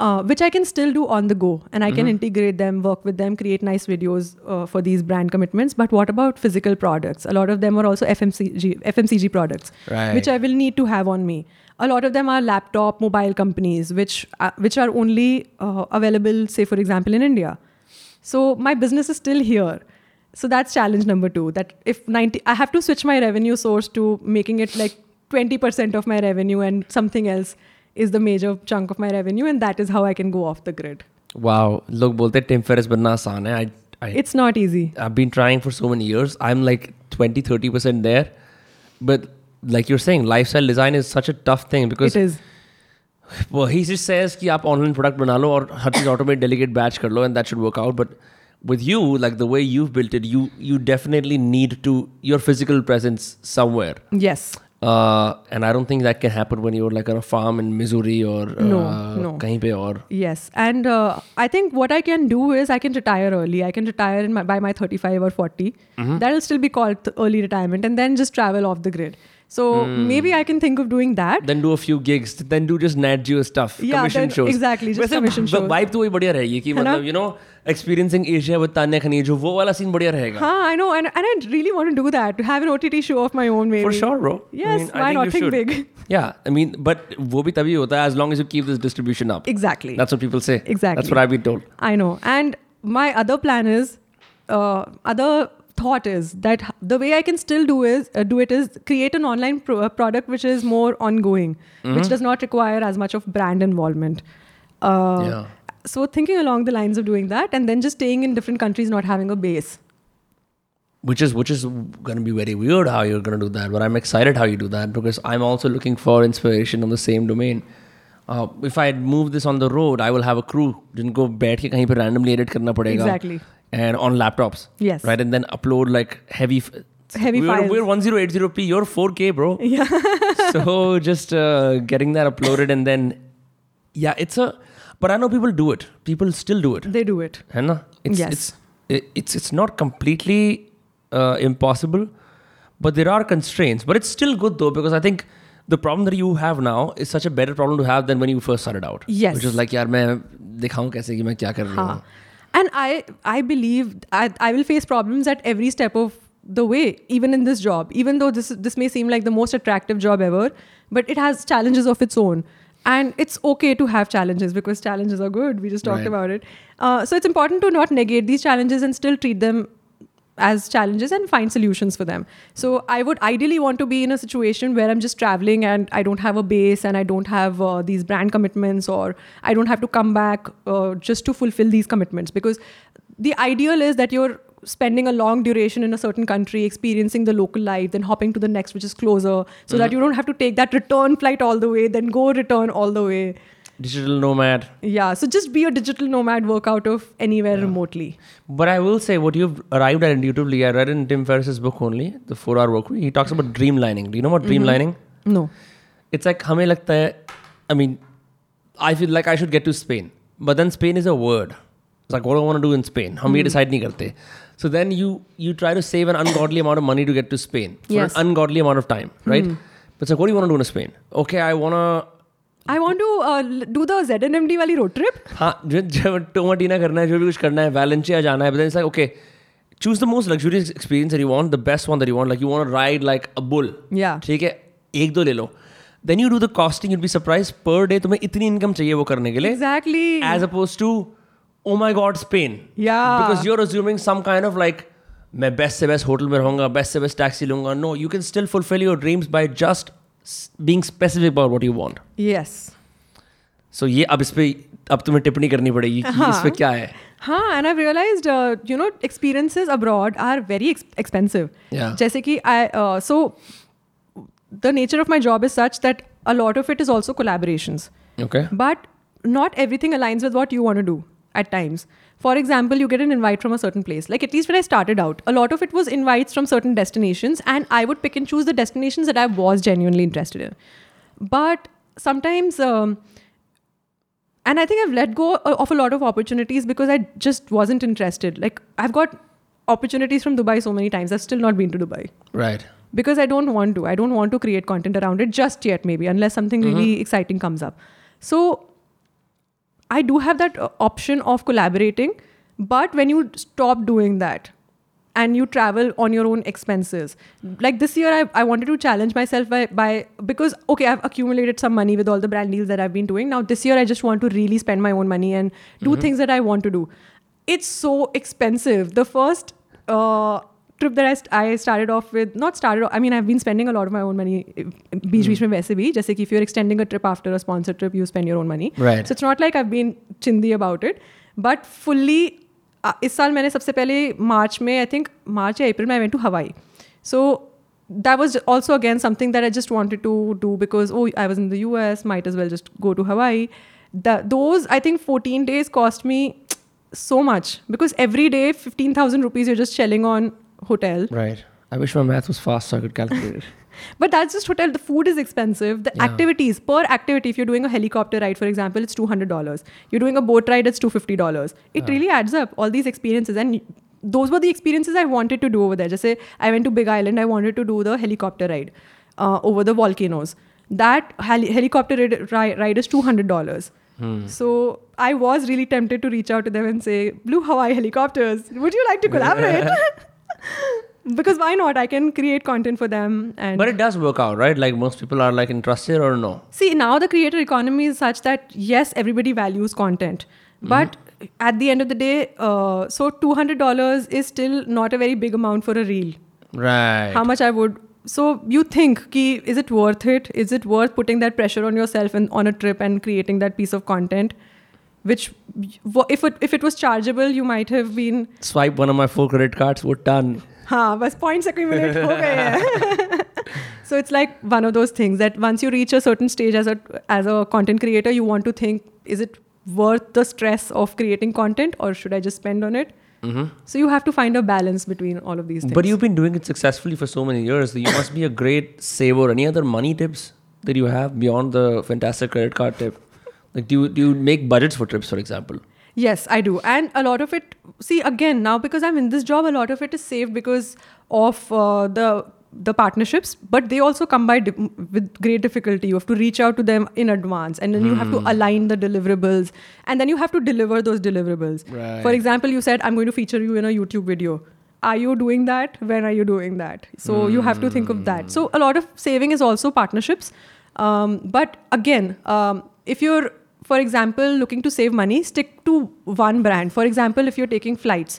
uh, which I can still do on the go, and I can integrate them, work with them, create nice videos uh, for these brand commitments. But what about physical products? A lot of them are also FMCG FMCG products, Right. which I will need to have on me A lot of them are laptop, mobile companies, which uh, which are only uh, available, say for example, in India. So my business is still here. So that's challenge number two. That if 90, I have to switch my revenue source to making it like 20% of my revenue and something else is the major chunk of my revenue. And that is how I can go off the grid. wow लोग बोलते हैं Tim Ferriss बनना आसान है I, I, It's not easy. I've been trying for so many years. I'm like 20, 30% there. But like you're saying, lifestyle design is such a tough thing because It is. well, he just says कि आप online product बना लो और हर चीज automate delegate batch कर लो and that should work out. But with you, like the way you've built it, you you definitely need to your physical presence somewhere. Yes. Uh, and I don't think that can happen when you're like on a farm in Missouri or No, uh, no. कहीं पे और Yes, and uh, I think what I can do is I can retire early. I can retire in my, by my 35 or 40. Mm-hmm. That'll still be called th- early retirement, and then just travel off the grid. So mm. maybe I can think of doing that. Then do a few gigs. Then do just Nat Geo stuff. Yeah, commission then, shows. Exactly. Just commission shows. Vibe तो वही बढ़िया रहेगी कि मतलब you know experiencing Asia with Tanya Khanijow वो वाला scene बढ़िया रहेगा. हाँ, I know and and I really want to do that to have an OTT show of my own maybe. For sure, bro. Yes, I mean, why I not? Think big. Yeah, I mean, but वो भी तभी होता है as long as you keep this distribution up. Exactly. That's what people say. Exactly. That's what I've been told. I know. And my other plan is uh, other thought is that h- the way I can still do is uh, do it is create an online pro- uh, product which is more ongoing, which does not require as much of brand involvement. Uh, Yeah. So thinking along the lines of doing that, and then just staying in different countries, not having a base. which is which is going to be very weird how you're going to do that but i'm excited how you do that because i'm also looking for inspiration on the same domain uh, if i move this on the road i will have a crew जिनको बैठ के कहीं पे randomly edit करना पड़ेगा Exactly. and on laptops Yes. right and then upload like heavy f- Heavy we're, files. we're 1080p you're 4k bro Yeah. so just uh, getting that uploaded and then yeah it's a but i know people do it people still do it they do it. है ना it's Yes. it's it- it's it's not completely uh, impossible but there are constraints but it's still good though because i think the problem that you have now is such a better problem to have than when you first started out Yes. which is like यार मैं दिखाऊं कैसे कि मैं क्या कर रहा हूँ हाँ. And I, I believe I, I will face problems at every step of the way, even in this job. Even though this this may seem like the most attractive job ever, but it has challenges of its own. And it's okay to have challenges because challenges are good. We just talked Right. about it. Uh, so it's important to not negate these challenges and still treat them as challenges and find solutions for them. So I would ideally want to be in a situation where I'm just traveling and I don't have a base and I don't have uh, these brand commitments or I don't have to come back uh, just to fulfill these commitments. Because the ideal is that you're spending a long duration in a certain country experiencing the local life then hopping to the next which is closer so that you don't have to take that return flight all the way then go return all the way digital nomad. Yeah so just be a digital nomad work out of anywhere yeah. remotely. But i will say what you've arrived at intuitively i read in tim ferriss's book only the four hour work week he talks about dreamlining do you know about dreamlining mm-hmm. no. It's like hame lagta hai, i mean i feel like i should get to spain. But then spain is a word. It's like what do i want to do in spain? hum mm-hmm. decide nahi karte so then you you try to save an ungodly amount of money to get to spain for yes. an ungodly amount of time right? Mm-hmm. but it's like what do you want to do in spain? Okay i want to I want to do the N M D वाली road trip हाँ जो Tomatina करना है जो भी कुछ करना है वैलेंशिया जाना है okay choose the most luxurious experience you want the best one you want like you want ride like a bull या ठीक है? एक दो ले लो. Then you do the costing you'd be surprise per day तुम्हें इतनी इनकम चाहिए वो करने के लिए. Exactly as oppose to oh my God Spain because you are assuming some kind of like मैं बेस्ट से बेस्ट होटल में रहूँगा बेस्ट से बेस्ट टैक्सी लूँगा. No you can still fulfil your dreams by just being specific about what you want yes so ये अब इस पर अब तुम्हें टिप्पणी करनी पड़ेगी हाँ, इस पर क्या है। हाँ and I realise you know experiences abroad are very expensive जैसे कि I so the nature of my job is such that a lot of it is also collaboration but not everything aligns with what you want do at times For example, you get an invite from a certain place. Like at least when I started out, a lot of it was invites from certain destinations, and I would pick and choose the destinations that I was genuinely interested in. But sometimes, um, and I think I've let go of a lot of opportunities because I just wasn't interested. Like I've got opportunities from Dubai so many times. I've still not been to Dubai right because I don't want to. I don't want to create content around it just yet, maybe, unless something really exciting comes up. So I do have that uh, option of collaborating, but when you stop doing that and you travel on your own expenses, like this year, I, I wanted to challenge myself by, by because okay, I've accumulated some money with all the brand deals that I've been doing. Now this year, I just want to really spend my own money and do things that I want to do. It's so expensive. The first uh, trip that I, st- I started off with not started off, I mean I've been spending a lot of my own money बीच बीच में वैसे भी जैसे कि if you're extending a trip after a sponsor trip you spend your own money Right. so it's not like I've been chindi about it but fully इस साल मैंने सबसे पहले मार्च में आई थिंक मार्च या अप्रैल में I went to Hawaii so that was also again something that I just wanted to do because oh I was in the US, might as well just go to Hawaii. That those I think 14 days cost me so much because every day 15,000 rupees you're just shelling on hotel. Right. I wish my math was fast so I could calculate it. But that's just hotel. The food is expensive. The Yeah. activities per activity, if you're doing a helicopter ride, for example, it's two hundred dollars. You're doing a boat ride, it's two fifty dollars. It really adds up. All these experiences, and those were the experiences I wanted to do over there. Just say I went to Big Island. I wanted to do the helicopter ride uh, over the volcanoes. That heli- helicopter ride, ri- ride is two hundred dollars. So I was really tempted to reach out to them and say, "Blue Hawaii helicopters, would you like to collaborate?" because why not? I can create content for them and But it does work out, right? Like most people are like interested or no? See, now the creator economy is such that yes, everybody values content, but at the end of the day, uh, so two hundred dollars is still not a very big amount for a reel. Right. How much I would. So you think, ki, is it worth it? Is it worth putting that pressure on yourself and on a trip and creating that piece of content? Which, if it if it was chargeable, you might have been Swipe one of my four credit cards, we're done. हाँ बस points accumulate हो गए हैं so it's like one of those things that once you reach a certain stage as a as a content creator you want to think is it worth the stress of creating content or should I just spend on it so you have to find a balance between all of these things But you've been doing it successfully for so many years. You must be a great saver. Any other money tips that you have beyond the fantastic credit card tip? Like, do you, do you make budgets for trips, for example? Yes, I do. And a lot of it, see, again, now because I'm in this job, a lot of it is saved because of uh, the the partnerships, but they also come by di- with great difficulty. You have to reach out to them in advance, and then you have to align the deliverables, and then you have to deliver those deliverables. Right. For example, you said, I'm going to feature you in a YouTube video. Are you doing that? When are you doing that? So you have to think of that. So a lot of saving is also partnerships. Um, but again, um, if you're, for example, looking to save money, stick to one brand. For example, if you're taking flights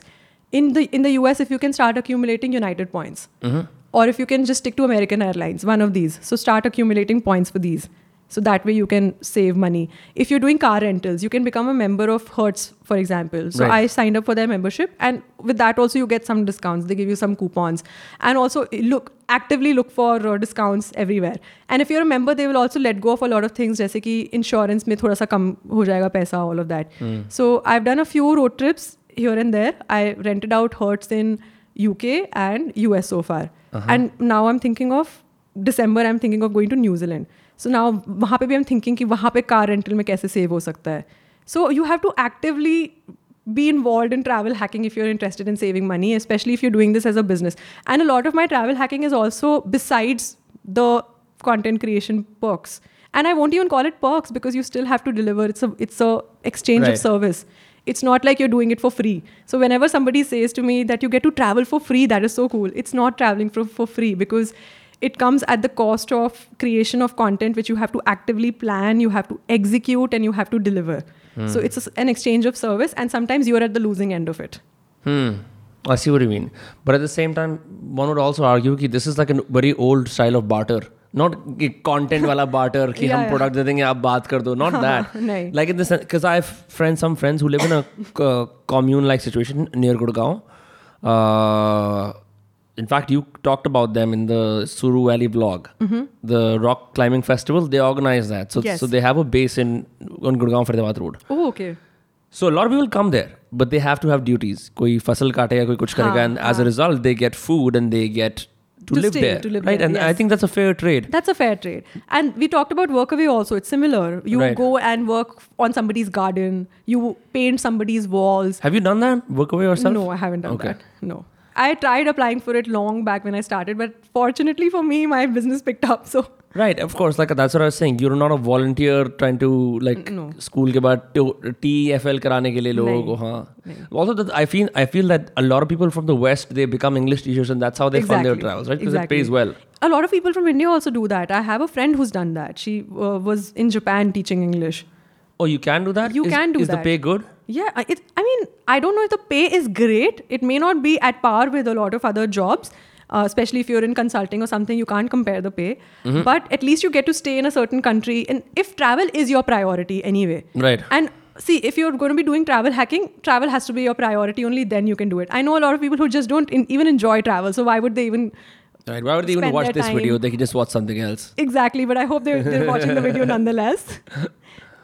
in the in the US, if you can start accumulating United points, mm-hmm. or if you can just stick to American Airlines, one of these. So start accumulating points for these. So that way you can save money. If you're doing car rentals, you can become a member of Hertz, for example. So Right. I signed up for their membership, and with that also you get some discounts. They give you some coupons, and also look actively look for uh, discounts everywhere. And if you're a member, they will also let go of a lot of things, जैसे कि insurance में थोड़ा सा कम हो जाएगा पैसा, all of that. So I've done a few road trips here and there. I rented out Hertz in UK and US so far, and now I'm thinking of December. I'm thinking of going to New Zealand. So now वहाँ पे भी I'm thinking कि वहाँ पे car rental में कैसे save हो सकता है. So you have to actively be involved in travel hacking if you're interested in saving money, especially if you're doing this as a business. And a lot of my travel hacking is also besides the content creation perks. And I won't even call it perks because you still have to deliver. It's a it's a exchange Right. of service. It's not like you're doing it for free. So whenever somebody says to me that you get to travel for free, that is so cool. It's not traveling for, for free because it comes at the cost of creation of content which you have to actively plan, you have to execute, and you have to deliver. So it's a s an exchange of service, and sometimes you're at the losing end of it. Hmm. I see what you mean. But at the same time, one would also argue that this is like a very old style of barter. Not कि content वाला barter कि Yeah, हम yeah. product दे देंगे आप बात कर दो. Not that. नहीं. Like in this, because I have friends, some friends who live in a uh, commune-like in fact, you talked about them in the Suru Valley vlog, the rock climbing festival. They organize that, so Yes. so they have a base in on Gurgaon Faridabad Road. Oh, okay. So a lot of people come there, but they have to have duties. कोई फसल काटेगा, कोई कुछ करेगा, and as a result, they get food and they get to, To live stay, there, to live right? there, and I yes. think that's a fair trade. That's a fair trade. And we talked about Workaway also. It's similar. You Right. go and work on somebody's garden, you paint somebody's walls. Have you done that? Work away yourself? No, I haven't done Okay. that. No. I tried applying for it long back when I started, but fortunately for me, my business picked up. So Right, of course. Like that's what I was saying. You're not a volunteer trying to like No. school के बाद TFL कराने के लिए लोगों नहीं, को हाँ. Also, that I feel I feel that a lot of people from the West they become English teachers and that's how they fund their Exactly. travels, right? Because Exactly. it pays well. a lot of people from India also do that. I have a friend who's done that. She uh, was in Japan teaching English. Oh, you can do that. You Is- can do Is the that. pay good? Yeah, I- it, I mean, I don't know if the pay is great. It may not be at par with a lot of other jobs, uh, especially if you're in consulting or something. You can't compare the pay, but at least you get to stay in a certain country. And if travel is your priority anyway, Right. and see if you're going to be doing travel hacking travel has to be your priority only then you can do it i know a lot of people who just don't in, even enjoy travel so why would they even Right. Why would they even watch this video? They can just watch something else. exactly but i hope they're, they're watching the video nonetheless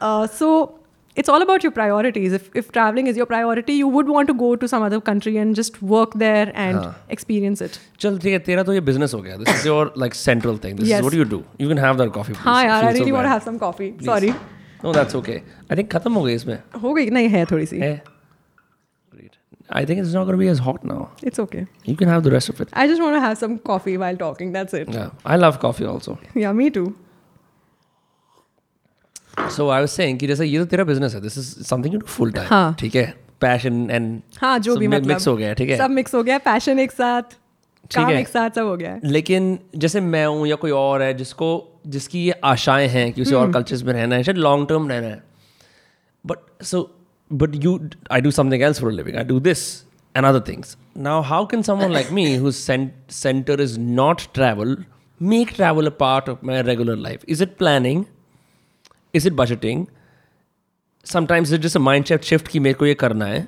uh, so it's all about your priorities if, if traveling is your priority you would want to go to some other country and just work there and experience it चल ठीक है तेरा तो ये business हो गया. This is your like central thing. This Yes. is what you do. You can have that coffee. Please. हाँ I यार feel I so really want bad. Have some coffee sorry No, that's okay. I think खत्म हो गई इसमें. हो गई नहीं है थोड़ी सी Eh? Great. I think it's not going to be as hot now. It's okay You can have the rest of it. I just want to have some coffee while talking that's it Yeah, I love coffee also. या मी to So I was saying कि जैसे ये तो तेरा business है this is something you do full time ठीक है? Passion and हाँ जो भी मतलब मिक्स हो गया ठीक है? सब मिक्स हो गया पैशन एक साथ ठीक है। एक साथ सब हो गया। लेकिन जैसे मैं हूँ या कोई और है जिसको जिसकी ये आशाएँ हैं कि उसे और हम्म। कल्चर्स में रहना है शायद लॉन्ग टर्म रहना है। But so but you I do something else for living I do this and other things now how can someone like me who centre is not travel make travel a part of my regular life is it planning? Is it budgeting sometimes it just mindset shift की मेरे को ये करना है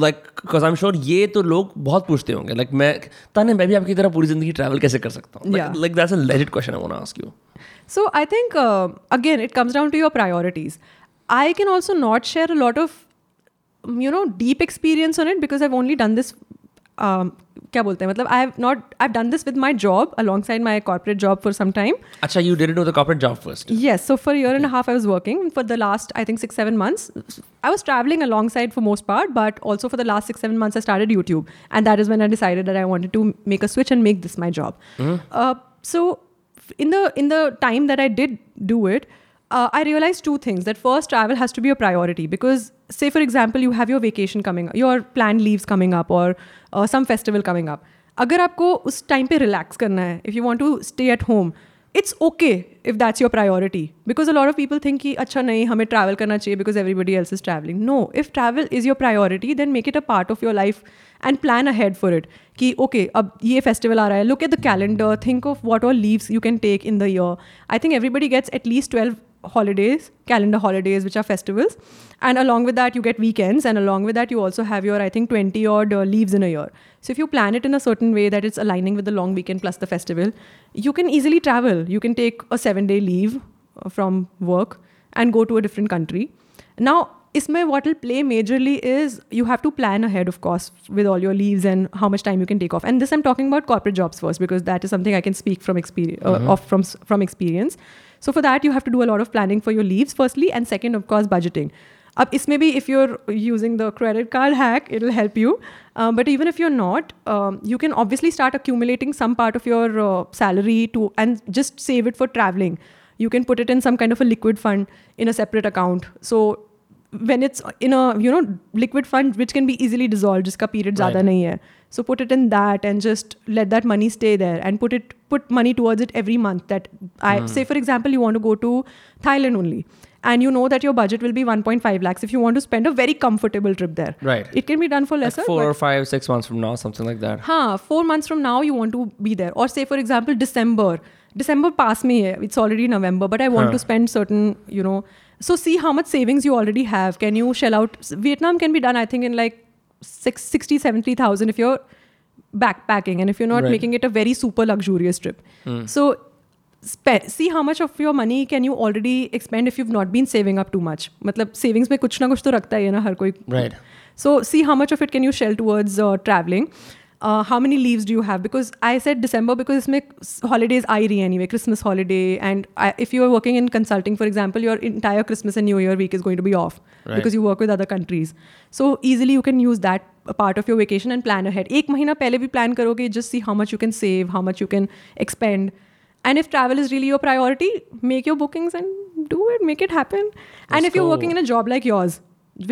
like because I am sure ये तो लोग बहुत पूछते होंगे लाइक like, मैं ताने मैं भी आपकी तरह पूरी ज़िंदगी ट्रैवल कैसे कर सकता हूँ. Like that's a legit question I want to ask you So I think uh, again it comes down to your priorities. I can also not share a lot of you know deep experience on it because I've only done this. Um, क्या बोलते हैं मतलब I have not I've done this with my job alongside my corporate job for some time. अच्छा you did it with the corporate job first Yes, so for a year and a half I was working. For the last I think six seven months, I was traveling alongside for most part, but also for the last six seven months I started YouTube, and that is when I decided that I wanted to make a switch and make this my job. Uh, so f- in the in the time that I did do it, uh, I realized two things. That first, travel has to be a priority because, say for example, you have your vacation coming, your planned leaves coming up, or uh, some festival coming up. अगर आपको उस time पे relax करना है if you want to stay at home it's okay if that's your priority because a lot of people think कि अच्छा नहीं हमें ट्रैवल करना चाहिए because everybody else is travelling know if travel is your priority then make it a part of your life and plan ahead for it कि okay अब ये festival आ रहा है look at the calendar think of what all leaves you can take in the year I think everybody gets at least twelve holidays, calendar holidays, which are festivals. And along with that, you get weekends. And along with that, you also have your, I think, 20 odd uh, leaves in a year. So if you plan it in a certain way that it's aligning with the long weekend plus the festival, you can easily travel. You can take a seven day leave uh, from work and go to a different country. Now, isme what will play majorly is you have to plan ahead, of course, with all your leaves and how much time you can take off. And this I'm talking about corporate jobs first because that is something I can speak from experience, uh, of from from experience. So for that, you have to do a lot of planning for your leaves, firstly, and second, of course, budgeting. Up is maybe if you're using the credit card hack, it'll help you. Um, but even if you're not, um, you can obviously start accumulating some part of your uh, salary to and just save it for traveling. You can put it in some kind of a liquid fund in a separate account. So when it's in a you know liquid fund which can be easily dissolved jiska period Right. nahi hai so put it in that and just let that money stay there and put it put money towards it every month that i hmm. say for example you want to go to thailand only and you know that your budget will be 1.5 lakhs if you want to spend a very comfortable trip there. Right. it can be done for Like lesser four or five, six months from now, something like that. huh four months from now you want to be there. Or say for example december. December pass me it's already november but i want Huh. to spend certain you know. So see how much savings you already have. Can you shell out? Vietnam can be done i think in like six, 60 70000 if you're backpacking and if you're not Right. making it a very super luxurious trip so spe- see how much of your money can you already expend if you've not been saving up too much मतलब savings में कुछ ना कुछ तो रखता ही है ना हर कोई Right. so see how much of it can you shell towards uh, traveling. Uh, how many leaves do you have? Because I said December because इसमें holidays आ ही रही हैं anyway, Christmas holiday. And I, if you are working in consulting, for example, your entire Christmas and New Year week is going to be off Right. because you work with other countries. So easily you can use that a part of your vacation and plan ahead. एक महीना पहले भी plan करोगे, just see how much you can save, how much you can expend. And if travel is really your priority, make your bookings and do it, make it happen. and Let's if you're go. working in a job like yours,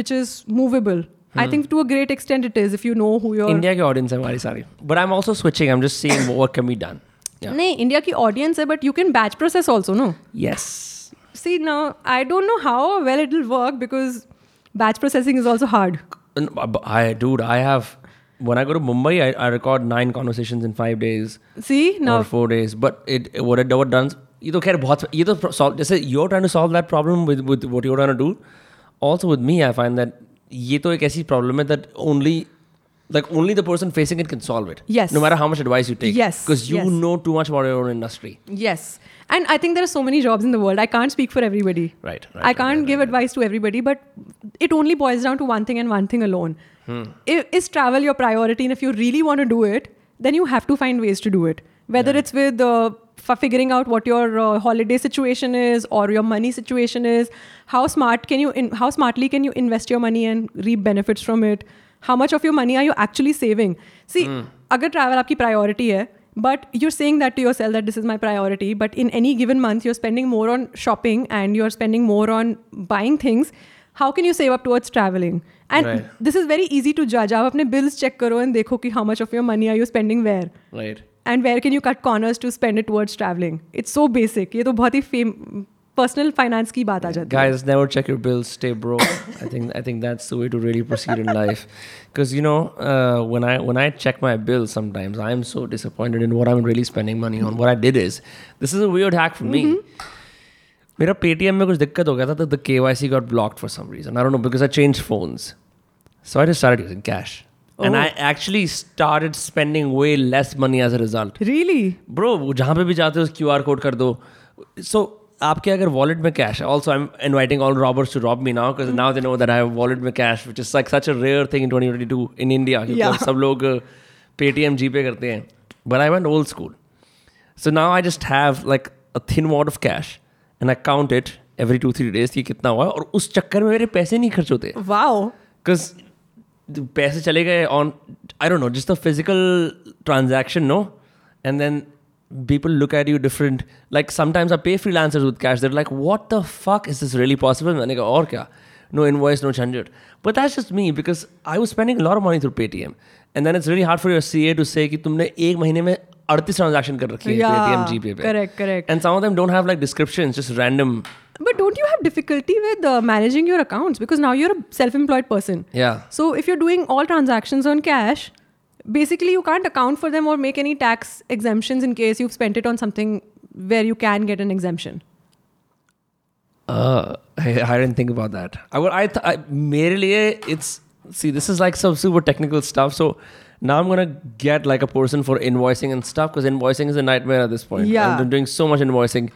which is movable, I think to a great extent it is if you know who you're. India की audience है हमारी सारी. But I'm also switching. I'm just seeing what can be done. Yeah. नहीं India की audience है but you can batch process also no Yes. C no I don't know how well it will work because batch processing is also hard And, uh, but I, dude, I have. When I go to Mumbai, I, I record nine conversations in five days C no or four days. But it what it what done. ये तो खैर बहुत ये तो solve जैसे you're trying to solve that problem with with what you're trying to do. also with me, I find that ये तो एक ऐसी problem है that only like only the person facing it can solve it. Yes. No matter how much advice you take. Yes, Because you yes. know too much about your own industry. Yes. And I think there are so many jobs in the world. I can't speak for everybody. Right, right, I right, can't right, give advice to everybody, but it only boils down to one thing and one thing alone. Hmm. I- Is travel your priority? And if you really want to do it, then you have to find ways to do it. Whether it's with uh, f- figuring out what your uh, holiday situation is or your money situation is, how smart can you, in- how smartly can you invest your money and reap benefits from it? How much of your money are you actually saving? See, अगर travel आपकी priority है, but you're saying that to yourself that this is my priority but in any given month you're spending more on shopping and you're spending more on buying things how can you save up towards traveling and Right. this is very easy to judge आप अपने bills check करो and देखो कि how much of your money are you spending where Right. and where can you cut corners to spend it towards traveling it's so basic ये तो बहुत ही fame personal finance की बात आ जाती है Guys, never check your bills. Stay broke. I think I think that's the way to really proceed in life. Because you know, uh, when I when I check my bills, sometimes I am so disappointed in what I'm really spending money on. What I did is, this is a weird hack for me. मेरा Paytm में कुछ दिक्कत हो गया था तो the K Y C got blocked for some reason I don't know because I change phones so I just started using cash and I actually started spending way less money as a result really? Bro जहाँ पे भी जाते हो Q R code कर दो। सो आपके अगर wallet में कैश है also I am inviting all robbers to rob me now because now they know that I have wallet में cash which is like such a rare thing in twenty twenty two in India. सब लोग Paytm GPay करते हैं। But I went old school so now I just have like a thin wad of cash and I count it every two three days की कितना हुआ है। और उस चक्कर में मेरे पैसे नहीं खर्च होते। Wow. Because पैसे चले गए on I don't know just the physical transaction no and then people look at you different like sometimes I pay freelancers with cash there like what the fuck is this really possible मैंने कहा और क्या? No invoice no झंझट but that just me because I was spending lot money through Paytm and then it's really hard for your C A to से कि तुमने एक महीने में अड़तीस ट्रांजेक्शन कर रखी है don't have like description just random But don't you have difficulty with uh, managing your accounts because now you're a self-employed person? Yeah. So if you're doing all transactions on cash, basically you can't account for them or make any tax exemptions in case you've spent it on something where you can get an exemption. Uh, I, I didn't think about that. I would. I. Th- I. Mere it's see. This is like some super technical stuff. So now I'm gonna get like a person for invoicing and stuff because invoicing is a nightmare at this point. Yeah, I'm doing so much invoicing.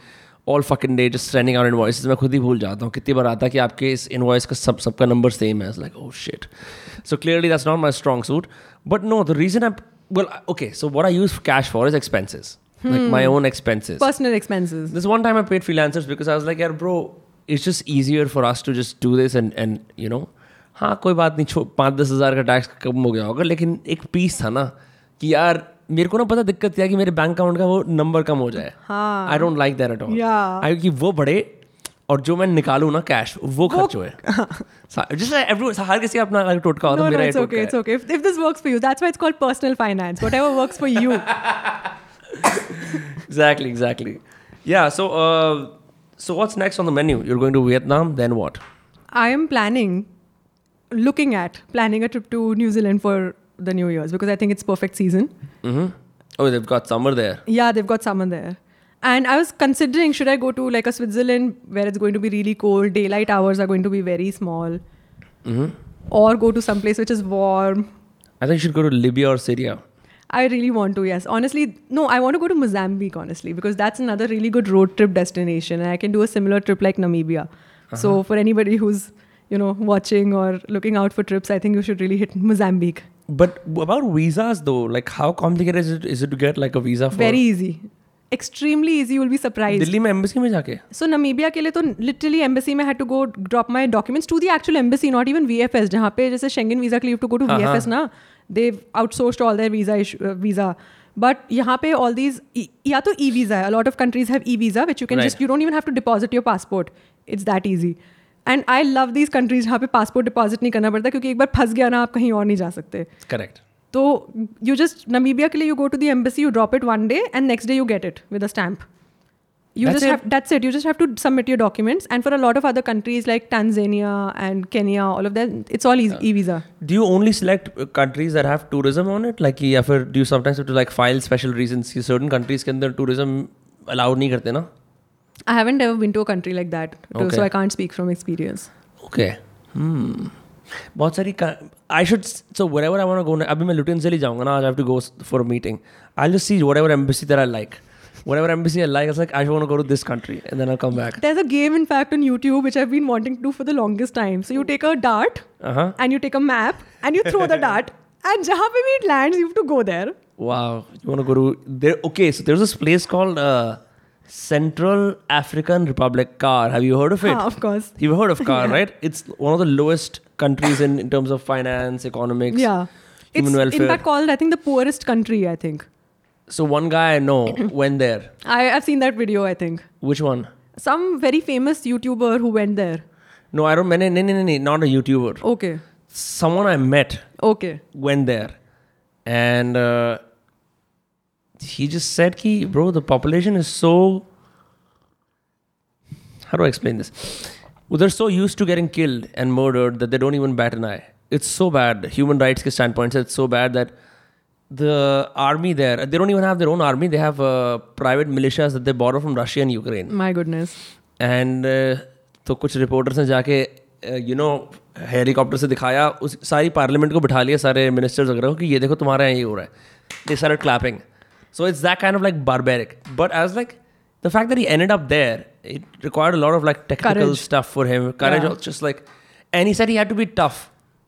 All fucking day just sending out invoice मैं खुद ही भूल जाता हूँ कितनी बार आता है कि आपके इस इनवॉइस का सब सबका नंबर सेम है। Like oh shit so clearly that's not my strong suit but no the reason I well okay so what I use cash for is expenses my own expenses personal expenses this one time I paid freelancers because I was like यार bro it's just easier for us to just do this and and you know हाँ कोई बात नहीं छो पाँच दस हज़ार का टैक्स कम हो गया होगा लेकिन एक पीस था ना कि यार मेरे को ना पता दिक्कत क्या कि मेरे बैंक अकाउंट का वो नंबर कम हो जाए। I don't like that I कि वो बड़े और जो मैं निकालू ना कैश वो खर्च हो हर किसी अपना अलग टोटका होता मेरा okay it's okay if this for you exactly exactly या so so what's next on the menu you going to Vietnam then what I am planning looking at planning trip to New Zealand for the New Year's because I think it's perfect season. Mm-hmm. Oh, they've got summer there. Yeah, they've got summer there. And I was considering should I go to like a Switzerland where it's going to be really cold, daylight hours are going to be very small, Mm-hmm. or go to some place which is warm. I think you should go to Libya or Syria. I really want to, yes. Honestly, no, I want to go to Mozambique, honestly, because that's another really good road trip destination. And I can do a similar trip like Namibia. So, for anybody who's, you know, watching or looking out for trips, I think you should really hit Mozambique. But about visas though, like how complicated is it, is it to get like a visa for? Very easy. Extremely easy. You'll be surprised. Delhi में embassy में जाके So Namibia के लिए तो literally embassy में had to go drop my documents to the actual embassy, not even VFS. जहाँ पे जैसे Schengen visa के लिए you have to go to हाँ, VFS ना, they've outsourced all their visa issue, uh, visa. But यहाँ पे all these e- या तो e visa है. A lot of countries have e visa which you can Right. just you don't even have to deposit your passport. It's And I love these countries जहाँ पे passport deposit नहीं करना पड़ता क्योंकि एक बार फंस गया ना आप कहीं और नहीं जा सकते. correct. तो you just Namibia के लिए you go to the embassy, you drop it one day, and next day you get it with a stamp. You That's just it? have that's it. You just have to submit your documents, and for a lot of other countries like Tanzania and Kenya, all of that, it's all e- e-visa. Do you only select uh, countries that have tourism on it? Like या फिर do you sometimes have to like file special reasons certain countries के अंदर tourism allowed नहीं करते ना? I haven't ever been to a country like that, to- Okay. so I can't speak from experience. Okay. बहुत सारी I should so wherever I want go अभी मैं Lutyens से ही जाऊंगा ना I have to go for a meeting I just see whatever embassy that I like whatever embassy I like, I was like, I want to go to this country, and then I'll come back. There's a game, in fact, on YouTube which I've been wanting to do for the longest time. So you take a dart Uh-huh. and you take a map and you throw the dart, and jahan pe bhi it lands, you have to go there. Wow, you want to go to there? Okay, so there's this place called uh, Central African Republic, CAR. Have you heard of it? Ah, of course. You've heard of CAR, Yeah. right? It's one of the lowest countries in, in terms of finance, economics, Yeah. human it's welfare. in fact called, I think, the poorest country, I think. so one guy I know went there. I, I've seen that video, I think. Which one? Some very famous YouTuber who went there. No, I don't. No, no, no, no, not a YouTuber. Okay. Someone I met Okay. went there, and uh, he just said, "Ki, bro, the population is so." How do I explain this? Well, they're so used to getting killed and murdered that they don't even bat an eye. It's so bad. Human rights ke standpoint, se it's so bad that the army there, they don't even have their own army. They have uh, private militias that they borrow from Russia and Ukraine. My goodness. And तो कुछ reporters ने जाके you know helicopter से दिखाया उस सारी parliament को बिठा लिया सारे मिनिस्टर्स वगैरह को कि ये देखो तुम्हारे यहाँ ये हो रहा है दे सारे clapping so it's that kind of like barbaric but I was like the fact that he ended up there it required a lot of like technical Courage. stuff for him courage Yeah. just like and he said he had to be tough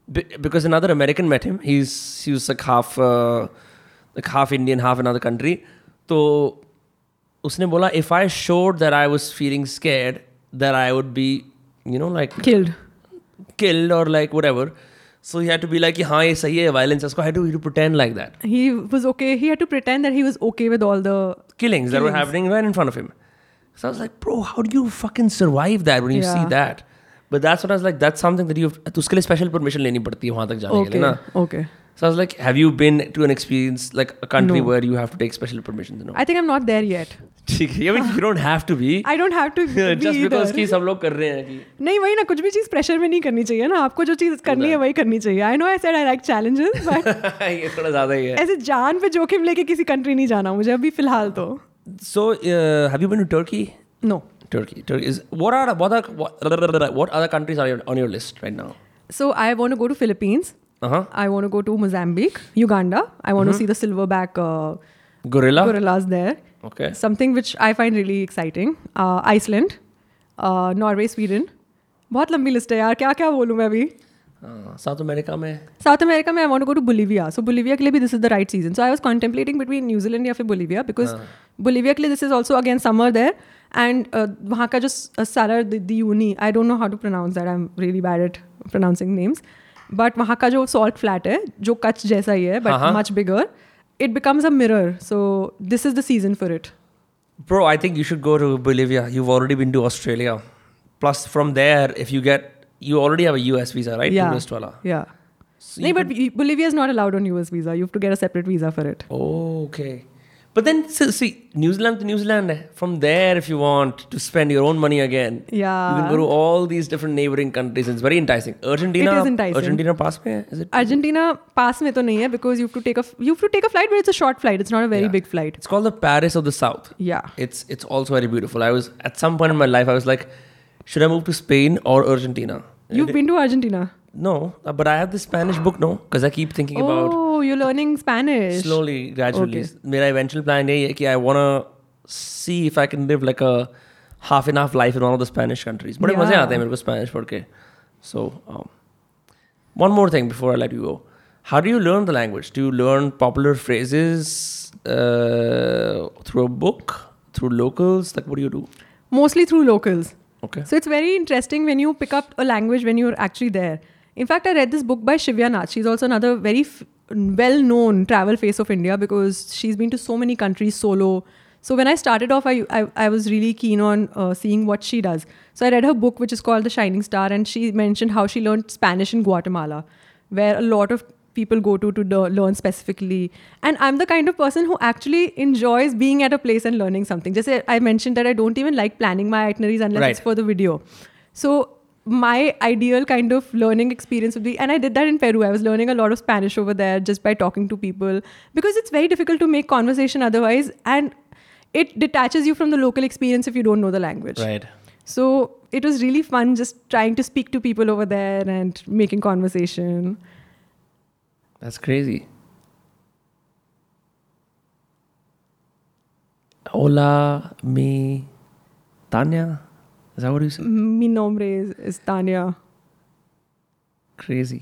Be- because another american met him he's he was like half uh, like half indian half another country तो उसने बोला if I showed that I was feeling scared that I would be you know like Killed. killed or like whatever So he had to be like हाँ ये सही है violence है उसको had to, he had to pretend like that He was okay. He had to pretend that he was okay with all the. killings killings. that were happening right in front of him so I was like bro how do you fucking survive that when you yeah. see that but that's what I was like that's something that you have. तो उसके लिए special permission लेनी पड़ती है वहाँ तक जाने के Okay. लिए ना Okay. so I was like have you been to an experience like a country No. where you have to take special permissions no I think I'm not there yet. ठीक है I mean you don't have to be I don't have to. be just because either. कि सब लोग कर रहे हैं कि नहीं वही ना कुछ भी चीज़ प्रेशर में नहीं करनी चाहिए ना आपको जो चीज़ करनी है वही करनी चाहिए I know I said I like challenges but ये थोड़ा ज़्यादा ही है ऐसे जान पे जोखिम लेके किसी कंट्री नहीं जाना मुझे अभी फिलहाल तो So, uh, have you been to Turkey? No Turkey. Turkey is what are what are what, what other countries are on your list right now? So I want to go to Philippines Uh huh. I want to go to Mozambique, Uganda. I want to see the silverback uh, Gorilla. gorillas there. Okay. Something which I find really exciting. Uh, Iceland, uh, Norway, Sweden. बहुत लंबी list है यार क्या क्या बोलूँ मैं अभी Uh, South America में साउथ अमेरिका में I want to go to Bolivia so Bolivia के लिए भी this is the right season so I was contemplating between New Zealand या फिर बोलिविया बिकॉज बोलिविया के लिए this is also again summer there and वहाँ का जो सारा the uni I don't know how to pronounce that I am really bad at pronouncing names but वहाँ का जो सॉल्ट फ्लैट है जो कच्छ जैसा ही है but much bigger it becomes a mirror so this is the season for it Bro, I think you should go to Bolivia. You've already been to Australia. Plus, from there, if you get, you already have a US visa, right? Yeah. Tourist wala. Yeah. So No, you but Bolivia is not allowed on US visa. You have to get a separate visa for it. Oh, okay. But then, so, see, New Zealand to New Zealand, eh? from there, if you want to spend your own money again, yeah. you can go to all these different neighboring countries. And it's very enticing. Argentina, it is enticing. Argentina pass me. is it? Argentina pass me? to nahi because you have to take a you have to take a flight, but it's a short flight. It's not a very yeah. big flight. It's called the Paris of the South. Yeah, it's it's also very beautiful. I was at some point in my life, I was like, should I move to Spain or Argentina? You've been to Argentina. No, uh, but I have the Spanish book now because I keep thinking oh, about. Oh, you're learning Spanish. Slowly, gradually. Okay. i eventual plan is that I want to see if I can live like a half and half life in one of the Spanish countries. But yeah. it was Spanish porque. So, um, one more thing before I let you go. How do you learn the language? Do you learn popular phrases uh, through a book, through locals? Like, what do you do? Mostly through locals. Okay. So it's very interesting when you pick up a language when you're actually there. In fact, I read this book by Shivya Nath. She's also another very f- well-known travel face of India because she's been to so many countries solo. So when I started off, I, I, I was really keen on uh, seeing what she does. So I read her book, which is called The Shooting Star, and she mentioned how she learned Spanish in Guatemala, where a lot of people go to to le- learn specifically. And I'm the kind of person who actually enjoys being at a place and learning something. Just I mentioned that I don't even like planning my itineraries unless it's for the video. So my ideal kind of learning experience would be, and I did that in Peru. I was learning a lot of Spanish over there just by talking to people because it's very difficult to make conversation otherwise, and it detaches you from the local experience if you don't know the language. Right. So it was really fun just trying to speak to people over there and making conversation. That's crazy. Hola, me Tanya. Is that what you said? Mi nombre is, is Tanya. Crazy.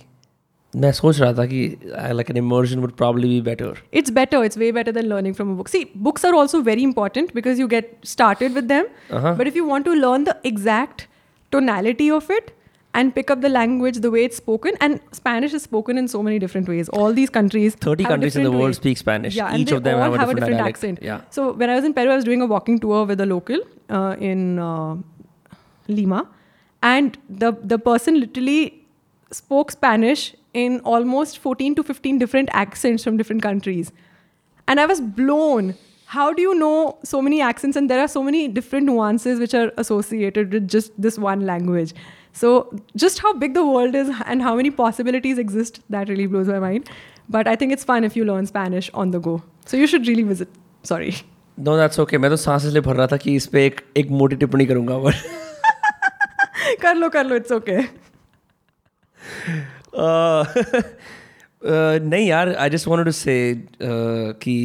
मैं सोच रहा था कि uh, like an immersion would probably be better. It's better. It's way better than learning from a book. See, books are also very important because you get started with them. Uh-huh. But if you want to learn the exact tonality of it and pick up the language, the way it's spoken, and Spanish is spoken in so many different ways. All these countries, 30 have a countries in the different world way. speak Spanish. Yeah, and Each they of them all have a different, dialect. accent. Yeah. So when I was in Peru, I was doing a walking tour with a local uh, in uh, Lima, and the the person literally spoke Spanish in almost 14 to 15 different accents from different countries, and I was blown. How do you know so many accents and there are so many different nuances which are associated with just this one language? So just how big the world is and how many possibilities exist that really blows my mind. But I think it's fun if you learn Spanish on the go. So you should really visit. Sorry. No, that's okay. मैं तो सांस इसलिए भर रहा था कि इस पे एक एक मोटी टिप्पणी करूंगा but कर लो कर लो it's okay. uh, uh, नहीं यार I just wanted to say uh, कि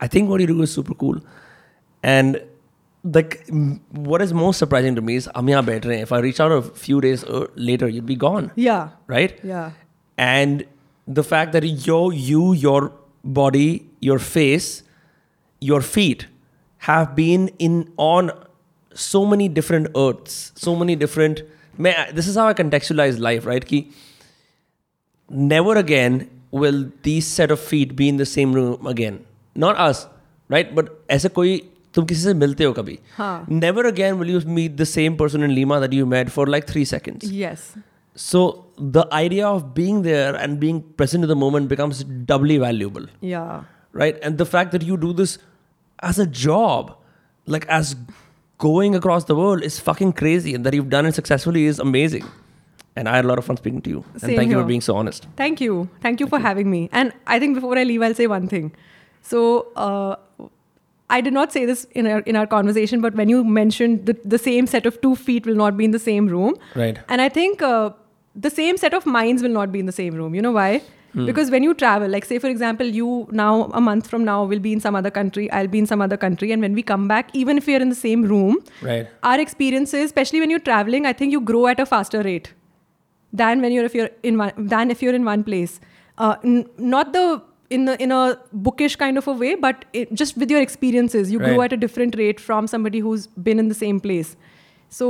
I think what you do is super cool and like m- what is most surprising to me is हम यहाँ बैठ रहे हैं if I reach out a few days uh, later you'd be gone Yeah. right Yeah. and the fact that yo you your body your face your feet have been in on so many different earths so many different may this is how i contextualize life right ki never again will these set of feet be in the same room again not us right but ऐसे कोई तुम किसी से मिलते हो कभी हाँ. never again will you meet the same person in Lima that you met for like three seconds Yes. so the idea of being there and being present in the moment becomes doubly valuable, Yeah. right? And the fact that you do this as a job, like as going across the world, is fucking crazy. And that you've done it successfully is amazing. And I had a lot of fun speaking to you. And Same thank you for being so honest. Thank you. Thank you for having me. And I think before I leave, I'll say one thing. So uh, I did not say this in our in our conversation, but when you mentioned the, the same set of two feet will not be in the same room, Right. And I think uh, the same set of minds will not be in the same room. You know why? Because when you travel, like say for example, you now a month from now will be in some other country, I'll be in some other country, and when we come back, even if we are in the same room, Right. our experiences, especially when you're traveling, I think you grow at a faster rate than when you're if you're in one than if you're in one place. Uh, n- not the in the, in a bookish kind of a way, but it, just with your experiences, you grow at a different rate from somebody who's been in the same place. So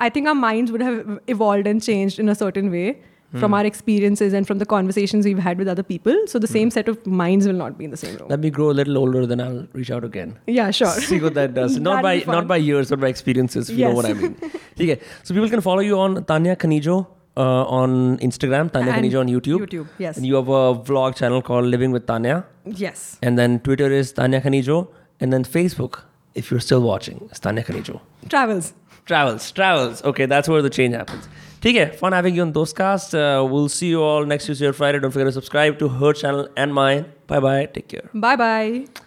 I think our minds would have evolved and changed in a certain way from our experiences and from the conversations we've had with other people. So the same set of minds will not be in the same room. Let me grow a little older, then I'll reach out again. yeah, sure. See what that does. not by not by years, but by experiences. If you know what I mean. okay. So people can follow you on Tanya Khanijow uh, on Instagram, Tanya And Khanijow on YouTube. YouTube, yes. And you have a vlog channel called Living with Tanya. Yes. And then Twitter is Tanya Khanijow. And then Facebook, if you're still watching, is Tanya Khanijow. Travels. Travels, travels. Okay, that's where the change happens. Okay, fun having you on Dostcast. Uh, we'll see you all next Tuesday or Friday. Don't forget to subscribe to her channel and mine. Bye bye. Take care. Bye bye.